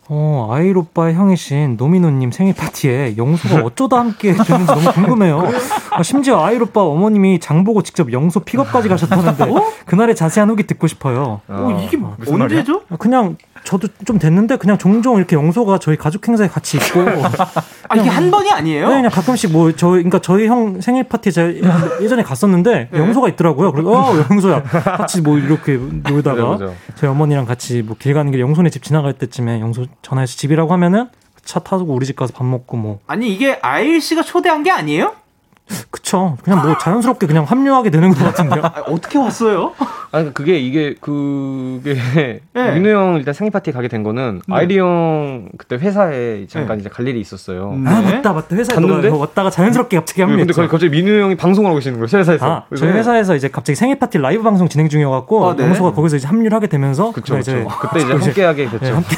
S2: 어, 아이오빠의 형이신 노미노님 생일 파티에 영소가 어쩌다 함께 됐는지 너무 궁금해요. 아, 심지어 아이오빠 어머님이 장 보고 직접 영소 픽업까지 가셨다는데 그날의 자세한 후기 듣고 싶어요.
S1: 오, 이게
S4: 아, 무슨 말이야?
S1: 언제죠?
S2: 아, 그냥 저도 좀 됐는데 그냥 종종 이렇게 영소가 저희 가족 행사에 같이 있고
S1: 아, 이게 한 번이 아니에요?
S2: 네, 그냥 가끔씩 뭐 저희 그러니까 저희 형 생일 파티 제가 예전에 갔었는데
S1: 네.
S2: 영소가 있더라고요. 그래서 어 영소야 같이 뭐 이렇게 놀다가
S4: 맞아.
S2: 저희 어머니랑 같이 뭐 길 가는 길 영소네 집 지나갈 때쯤에 영소 전화해서 집이라고 하면은 차 타고 우리 집 가서 밥 먹고 뭐
S1: 아니, 이게 아일 씨가 초대한 게 아니에요?
S2: 그쵸 그냥 뭐 자연스럽게 그냥 합류하게 되는 것 같은데요.
S1: 아, 어떻게 왔어요?
S4: 아니 그게 이게 그게
S1: 네.
S4: 민우 형 일단 생일 파티 가게 된 거는
S1: 네.
S4: 아일이 형 그때 회사에 잠깐 이제 갈 일이 있었어요.
S1: 음.
S2: 아
S1: 네.
S2: 맞다 맞다 회사에
S4: 갔는데?
S2: 뭐 왔다가 자연스럽게 갑자기
S4: 근데
S2: 합류했죠.
S4: 거기 갑자기 민우 형이 방송을 하고 계시는 거예요 회사에서.
S2: 아, 저희 회사에서 이제 갑자기 생일 파티 라이브 방송 진행 중이어갖고
S1: 어, 네.
S2: 영소가 거기서 이제 합류를 하게 되면서
S4: 그쵸 그쵸.
S2: 이제
S4: 그때 이제
S2: 이제-
S4: 함께하게 됐죠.
S2: 네, 함께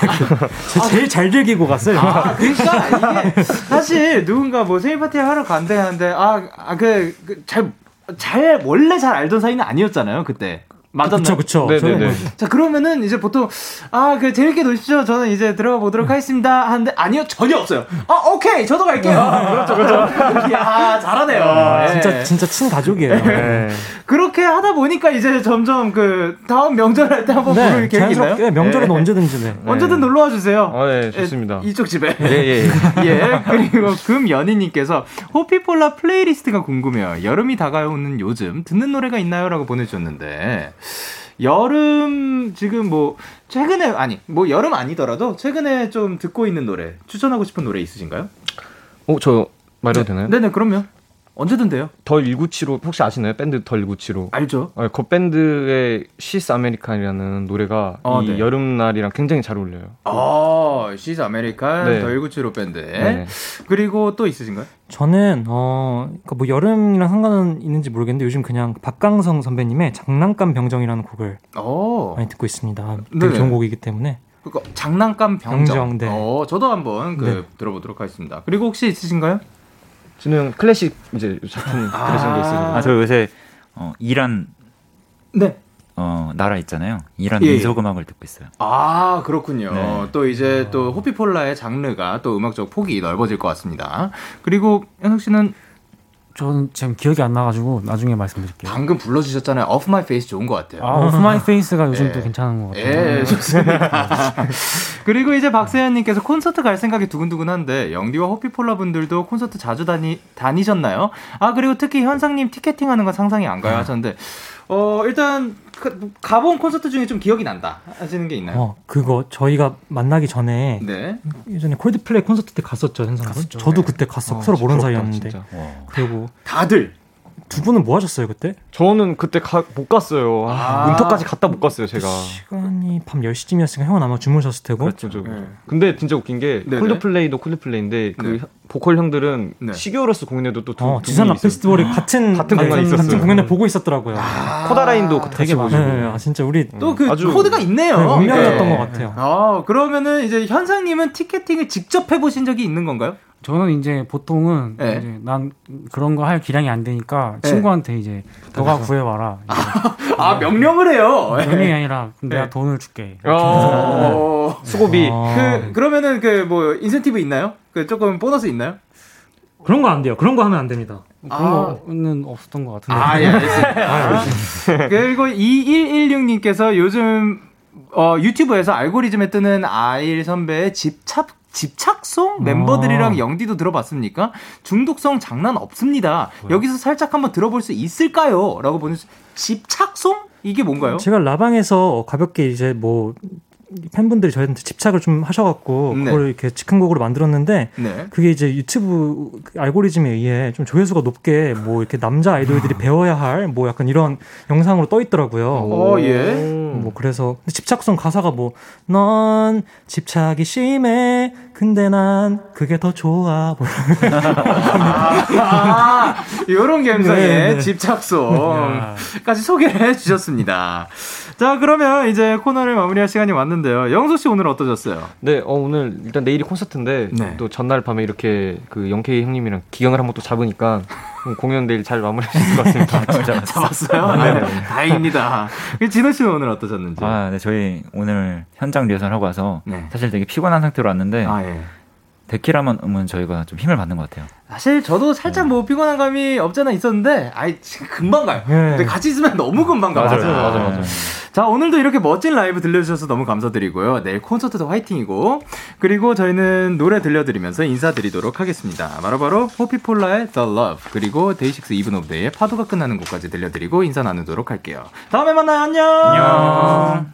S2: 제- 제일 잘 즐기고 갔어요.
S1: 아, 그러니까 이게 사실 누군가 뭐 생일 파티 하러 간대 하는데 아 그잘 잘 원래 잘 알던 사이는 아니었잖아요 그때 맞았나요?
S2: 그쵸 그쵸.
S4: 네,
S2: 저희
S4: 네,
S2: 뭐
S4: 네.
S1: 자 그러면은 이제 보통 아 그 재밌게 노십시오 저는 이제 들어가 보도록 하겠습니다 하는데 아니요 전혀 없어요 아 오케이 저도 갈게요 그렇죠 그렇죠 야 잘하네요 예.
S2: 진짜 진짜 친 가족이에요.
S4: 네.
S1: 그렇게 하다 보니까 이제 점점 그 다음 명절 할 때 한번 부를 계획 있나요?
S2: 자연스럽게 명절에는
S1: 예.
S2: 언제든지 네.
S1: 언제든 놀러 와 주세요
S4: 아, 네, 좋습니다.
S1: 예, 이쪽 집에
S4: 예, 예.
S1: 예, 그리고 금연희님께서 호피폴라 플레이리스트가 궁금해요. 여름이 다가오는 요즘 듣는 노래가 있나요? 라고 보내주셨는데, 여름, 지금 뭐, 최근에, 아니, 뭐 여름 아니더라도 최근에 좀 듣고 있는 노래, 추천하고 싶은 노래 있으신가요?
S4: 어, 저 말해도 되나요?
S1: 네네, 그럼요. 언제든 돼요.
S4: The 1975 혹시 아시나요? 밴드 The 1975.
S1: 알죠?
S4: 아, 그 밴드의 She's American이라는 노래가
S1: 아,
S4: 이
S1: 네.
S4: 여름날이랑 굉장히 잘 어울려요.
S1: 아, She's American,
S4: 네.
S1: The 1975 밴드.
S4: 네.
S1: 그리고 또 있으신가요?
S2: 저는 어, 그러니까 뭐 여름이랑 상관은 있는지 모르겠는데 요즘 그냥 박강성 선배님의 장난감 병정이라는 곡을
S1: 어.
S2: 많이 듣고 있습니다. 되게
S1: 네네.
S2: 좋은 곡이기 때문에.
S1: 그러니까 장난감 병정.
S2: 병정, 네.
S1: 어, 저도 한번 그
S2: 네.
S1: 들어보도록 하겠습니다. 그리고 혹시 있으신가요?
S4: 진우 형 클래식 이제 작품 들으신 게 있어요.
S3: 아, 저 요새 어, 이란
S1: 네.
S3: 어, 나라 있잖아요. 이란
S1: 예, 예.
S3: 민속 음악을 듣고 있어요.
S1: 아, 그렇군요.
S3: 네.
S1: 또 이제 또 호피폴라의 장르가 또 음악적 폭이 넓어질 것 같습니다. 그리고 현석 씨는
S5: 저는 지금 기억이 안 나가지고 나중에 말씀드릴게요.
S1: 방금 불러주셨잖아요. Off My Face 좋은 것 같아요.
S5: 아, Off My Face가 요즘
S1: 예.
S5: 또 괜찮은 것 같아요.
S1: 예, 좋습니다. 그리고 이제 박세현님께서 콘서트 갈 생각이 두근두근한데 영디와 호피폴라 분들도 콘서트 자주 다니 다니셨나요? 아 그리고 특히 현상님 티켓팅하는 건 상상이 안 가요 하셨는데 어 일단 그, 가본 콘서트 중에 좀 기억이 난다 하시는 게 있나요?
S2: 어, 그거 저희가 만나기 전에
S1: 네.
S2: 예전에 콜드플레이 콘서트 때 갔었죠.
S5: 갔었죠.
S2: 저도 그때 갔어.
S4: 아,
S2: 서로 모르는 사이였는데.
S4: 진짜.
S2: 그리고
S1: 다들
S2: 두 분은 뭐 하셨어요 그때?
S4: 저는 그때 가, 못 갔어요. 아,
S1: 아.
S4: 문턱까지 갔다 못 갔어요, 제가.
S2: 시간이 밤 10시쯤이었으니까 형은 아마 주무셨을 테고.
S4: 그렇죠.
S1: 네.
S4: 근데 진짜 웃긴 게
S1: 네네.
S4: 콜드플레이도 콜드플레이인데 그
S1: 네.
S4: 보컬 형들은
S1: 네.
S4: 시규어 로스 공연에도 또 두,
S2: 어,
S4: 두
S2: 지산
S4: 분이
S2: 락 페스티벌이 같은
S4: 같은 공간에
S2: 같은
S4: 있었어요.
S2: 공연을 보고 있었더라고요.
S4: 있었어요. 코다라인도 그
S5: 되게
S4: 보시고.
S2: 네, 아, 진짜 우리
S1: 또그
S4: 아주-
S1: 코드가 있네요.
S2: 네, 운명이었던
S1: 네.
S2: 것 같아요.
S1: 아 그러면은 이제 현상님은 티켓팅을 직접 해보신 적이 있는 건가요?
S5: 저는 이제 보통은
S1: 네.
S5: 이제 난 그런 거 할 기량이 안 되니까
S1: 네.
S5: 친구한테 이제 너가 구해 와라.
S1: 아 명령을 해요.
S5: 명령이 아니라 내가
S1: 네.
S5: 돈을 줄게.
S1: 어.
S4: 수고비.
S2: 아,
S1: 그 그러면은 그 뭐 인센티브 있나요? 그 조금 보너스 있나요?
S2: 그런 거 안 돼요. 그런 거 하면 안 됩니다.
S5: 그런 거는 없었던 것 같은데.
S1: 아, 예, 알겠습니다. 그리고 2116님께서 요즘 어, 유튜브에서 알고리즘에 뜨는 아일 선배의 집착 집착송 멤버들이랑 영디도 들어봤습니까? 중독성 장난 없습니다. 여기서 살짝 한번 들어볼 수 있을까요? 라고 보는 집착송? 이게 뭔가요?
S2: 제가 라방에서 가볍게 이제 뭐 팬분들이 저희한테 집착을 좀 하셔갖고
S1: 네.
S2: 그걸 이렇게 즉흥곡으로 만들었는데
S1: 네.
S2: 그게 이제 유튜브 알고리즘에 의해 좀 조회수가 높게 뭐 이렇게 남자 아이돌들이 배워야 할 뭐 약간 이런 영상으로 떠 있더라고요.
S1: 어, 예.
S2: 뭐 그래서 집착성 가사가 뭐 넌 집착이 심해 근데 난 그게 더 좋아 뭐
S1: 아, 요런 감성의
S2: 네, 네.
S1: 집착송까지 소개를 해주셨습니다. 자, 그러면 이제 코너를 마무리할 시간이 왔는데 요. 영수 씨 오늘 어떠셨어요?
S4: 네, 어, 오늘 일단 내일이 콘서트인데
S1: 네.
S4: 또 전날 밤에 이렇게 그 영케이 형님이랑 기강을 한번 또 잡으니까 공연 내일 잘 마무리할 수 있을 것 같습니다. 진짜
S1: 잡았어요? 네, 다행입니다. 진호 씨는 오늘 어떠셨는지?
S3: 아, 네, 저희 오늘 현장 리허설 하고 와서
S1: 네.
S3: 사실 되게 피곤한 상태로 왔는데
S1: 아, 예.
S3: 데키라만 오면 저희가 좀 힘을 받는 것 같아요.
S1: 사실 저도 살짝 뭐 피곤한 감이 없잖아 있었는데, 아이, 지금 금방 가요. 근데 같이 있으면 너무 금방 가요.
S3: 맞아요, 맞아요, 맞아요.
S1: 자, 오늘도 이렇게 멋진 라이브 들려주셔서 너무 감사드리고요. 내일 콘서트도 화이팅이고, 그리고 저희는 노래 들려드리면서 인사드리도록 하겠습니다. 바로바로 호피폴라의 The Love, 그리고 데이식스 이븐 오브 데이의 파도가 끝나는 곡까지 들려드리고 인사 나누도록 할게요. 다음에 만나요. 안녕!
S3: 안녕.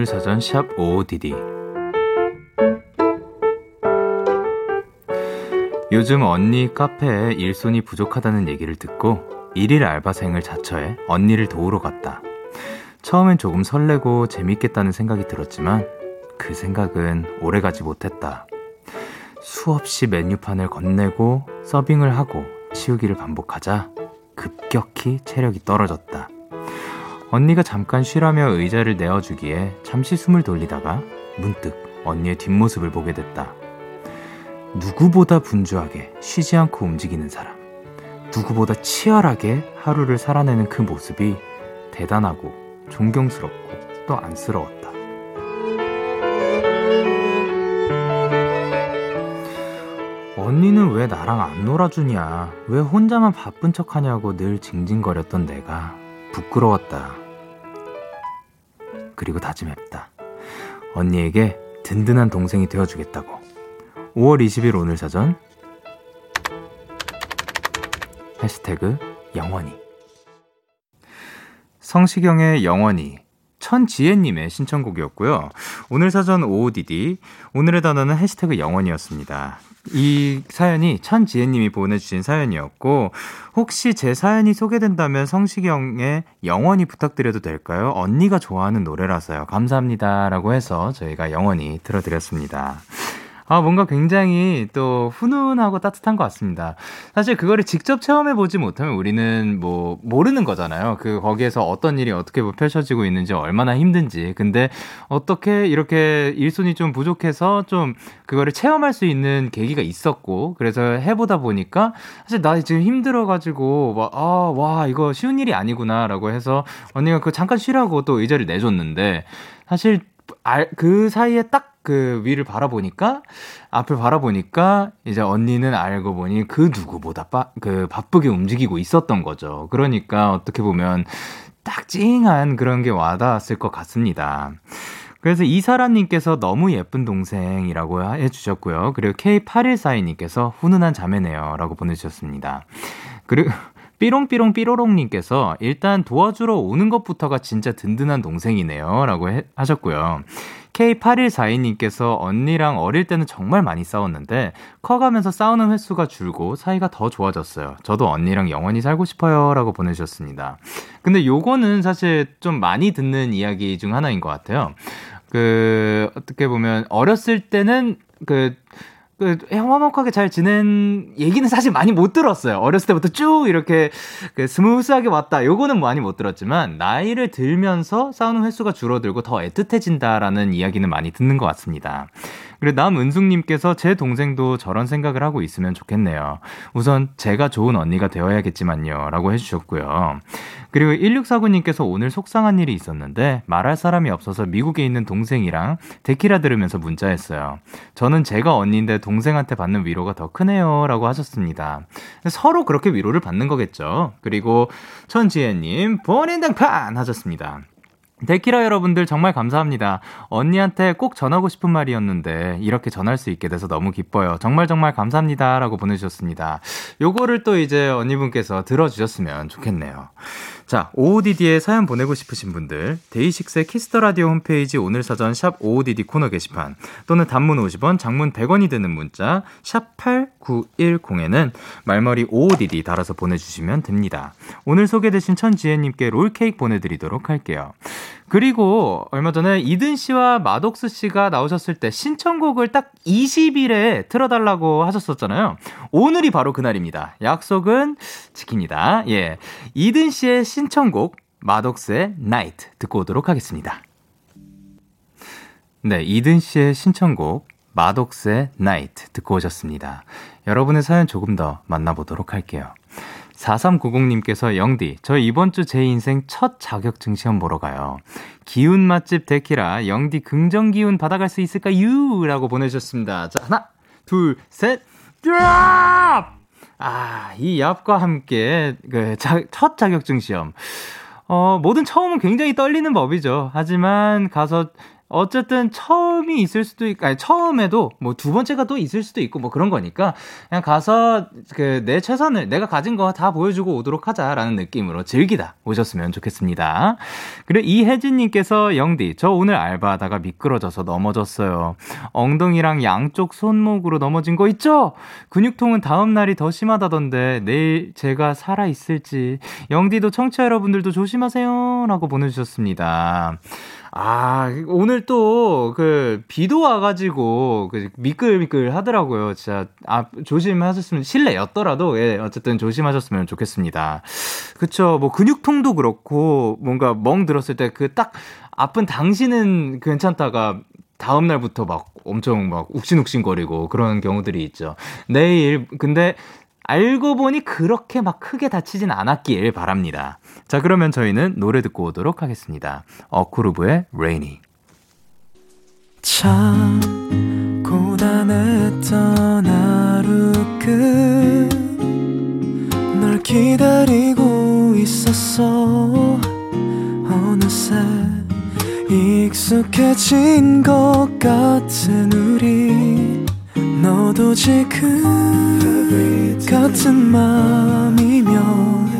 S1: 오늘 사전 샵 OODD 요즘 언니 카페에 일손이 부족하다는 얘기를 듣고 일일 알바생을 자처해 언니를 도우러 갔다. 처음엔 조금 설레고 재밌겠다는 생각이 들었지만 그 생각은 오래가지 못했다. 수없이 메뉴판을 건네고 서빙을 하고 치우기를 반복하자 급격히 체력이 떨어졌다. 언니가 잠깐 쉬라며 의자를 내어주기에 잠시 숨을 돌리다가 문득 언니의 뒷모습을 보게 됐다. 누구보다 분주하게 쉬지 않고 움직이는 사람. 누구보다 치열하게 하루를 살아내는 그 모습이 대단하고 존경스럽고 또 안쓰러웠다. 언니는 왜 나랑 안 놀아주냐? 왜 혼자만 바쁜 척 하냐고 늘 징징거렸던 내가 부끄러웠다. 그리고 다짐했다. 언니에게 든든한 동생이 되어주겠다고. 5월 20일 오늘 사전 해시태그 영원히 성시경의 영원히 천지혜님의 신청곡이었고요. 오늘 사전 OODD 오늘의 단어는 해시태그 영원이었습니다. 이 사연이 천지혜님이 보내주신 사연이었고 혹시 제 사연이 소개된다면 성시경의 영원히 부탁드려도 될까요? 언니가 좋아하는 노래라서요. 감사합니다라고 해서 저희가 영원히 들어드렸습니다. 아, 뭔가 굉장히 또 훈훈하고 따뜻한 것 같습니다. 사실 그거를 직접 체험해 보지 못하면 우리는 뭐, 모르는 거잖아요. 그, 거기에서 어떤 일이 어떻게 뭐 펼쳐지고 있는지 얼마나 힘든지. 근데 어떻게 이렇게 일손이 좀 부족해서 좀 그거를 체험할 수 있는 계기가 있었고, 그래서 해보다 보니까 사실 나 지금 힘들어 가지고, 막, 아, 와, 이거 쉬운 일이 아니구나라고 해서 언니가 그 잠깐 쉬라고 또 의자를 내줬는데, 사실 알, 그 사이에 딱 그 위를 바라보니까 앞을 바라보니까 이제 언니는 알고 보니 그 누구보다 빠, 그 바쁘게 움직이고 있었던 거죠. 그러니까 어떻게 보면 딱 찡한 그런 게 와닿았을 것 같습니다. 그래서 이사라님께서 너무 예쁜 동생이라고 해주셨고요. 그리고 K8142님께서 훈훈한 자매네요. 라고 보내주셨습니다. 그리고 삐롱삐롱 삐로롱님께서 일단 도와주러 오는 것부터가 진짜 든든한 동생이네요. 라고 해, 하셨고요. K8142님께서 언니랑 어릴 때는 정말 많이 싸웠는데 커가면서 싸우는 횟수가 줄고 사이가 더 좋아졌어요. 저도 언니랑 영원히 살고 싶어요. 라고 보내주셨습니다. 근데 요거는 사실 좀 많이 듣는 이야기 중 하나인 것 같아요. 그, 어떻게 보면 어렸을 때는 그, 그 화목하게 잘 지낸 얘기는 사실 많이 못 들었어요. 어렸을 때부터 쭉 이렇게 그 스무스하게 왔다. 요거는 많이 못 들었지만 나이를 들면서 싸우는 횟수가 줄어들고 더 애틋해진다라는 이야기는 많이 듣는 것 같습니다. 그리고 남은숙님께서 제 동생도 저런 생각을 하고 있으면 좋겠네요. 우선 제가 좋은 언니가 되어야겠지만요. 라고 해주셨고요. 그리고 1649님께서 오늘 속상한 일이 있었는데 말할 사람이 없어서 미국에 있는 동생이랑 데키라 들으면서 문자했어요. 저는 제가 언니인데 동생한테 받는 위로가 더 크네요. 라고 하셨습니다. 서로 그렇게 위로를 받는 거겠죠. 그리고 천지혜님, 본인 당판 하셨습니다. 데키라 여러분들 정말 감사합니다. 언니한테 꼭 전하고 싶은 말이었는데 이렇게 전할 수 있게 돼서 너무 기뻐요. 정말 정말 감사합니다. 라고 보내주셨습니다. 요거를 또 이제 언니분께서 들어주셨으면 좋겠네요. 자, OODD에 사연 보내고 싶으신 분들, 데이식스의 키스터 라디오 홈페이지 오늘 사전 샵 OODD 코너 게시판 또는 단문 50원, 장문 100원이 드는 문자 샵 8910에는 말머리 OODD 달아서 보내주시면 됩니다. 오늘 소개되신 천지혜님께 롤케이크 보내드리도록 할게요. 그리고 얼마 전에 이든 씨와 마독스 씨가 나오셨을 때 신청곡을 딱 20일에 틀어달라고 하셨었잖아요. 오늘이 바로 그날입니다. 약속은 지킵니다. 예. 이든 씨의 신청곡 마독스의 나이트 듣고 오도록 하겠습니다. 네, 이든 씨의 신청곡 마독스의 나이트 듣고 오셨습니다. 여러분의 사연 조금 더 만나보도록 할게요. 4390님께서 영디, 저 이번 주 제 인생 첫 자격증 시험 보러 가요. 기운 맛집 데키라, 영디 긍정 기운 받아갈 수 있을까요? 라고 보내주셨습니다. 자, 하나, 둘, 셋, 얍! 아, 이 얍과 함께, 그, 자, 첫 자격증 시험. 어, 뭐든 처음은 굉장히 떨리는 법이죠. 하지만 가서 어쨌든 처음이 있을 수도 있고, 아니, 처음에도 뭐 두 번째가 또 있을 수도 있고 뭐 그런 거니까 그냥 가서 그 내 최선을 내가 가진 거 다 보여주고 오도록 하자라는 느낌으로 즐기다 오셨으면 좋겠습니다. 그리고 이혜진님께서 영디, 저 오늘 알바하다가 미끄러져서 넘어졌어요. 엉덩이랑 양쪽 손목으로 넘어진 거 있죠? 근육통은 다음 날이 더 심하다던데 내일 제가 살아 있을지. 영디도 청취자 여러분들도 조심하세요. 라고 보내주셨습니다. 아, 오늘 또, 그, 비도 와가지고, 그, 미끌미끌 하더라고요. 진짜, 아, 조심하셨으면, 실내였더라도, 예, 어쨌든 조심하셨으면 좋겠습니다. 그쵸. 뭐, 근육통도 그렇고, 뭔가 멍 들었을 때 그 딱, 아픈 당신은 괜찮다가, 다음 날부터 막 엄청 막 욱신욱신거리고 그런 경우들이 있죠. 내일, 근데, 알고 보니 그렇게 막 크게 다치진 않았길 바랍니다. 자, 그러면 저희는 노래 듣고 오도록 하겠습니다. 어쿠르브의 Rainy.
S6: 참 고단했던 하루 끝널 기다리고 있었어 어느새 익숙해진 것 같은 우리 너도 지금 같은 맘이면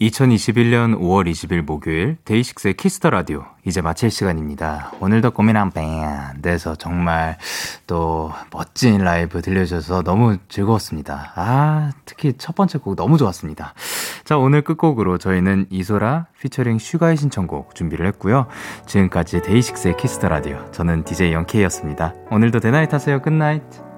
S1: 2021년 5월 20일 목요일 데이식스의 키스터 라디오 이제 마칠 시간입니다. 오늘도 고민한 밴드에서 정말 또 멋진 라이브 들려주셔서 너무 즐거웠습니다. 아 특히 첫 번째 곡 너무 좋았습니다. 자 오늘 끝곡으로 저희는 이소라 피처링 슈가의 신청곡 준비를 했고요. 지금까지 데이식스의 키스터 라디오 저는 DJ 영케이였습니다. 오늘도 good night 하세요. Good night.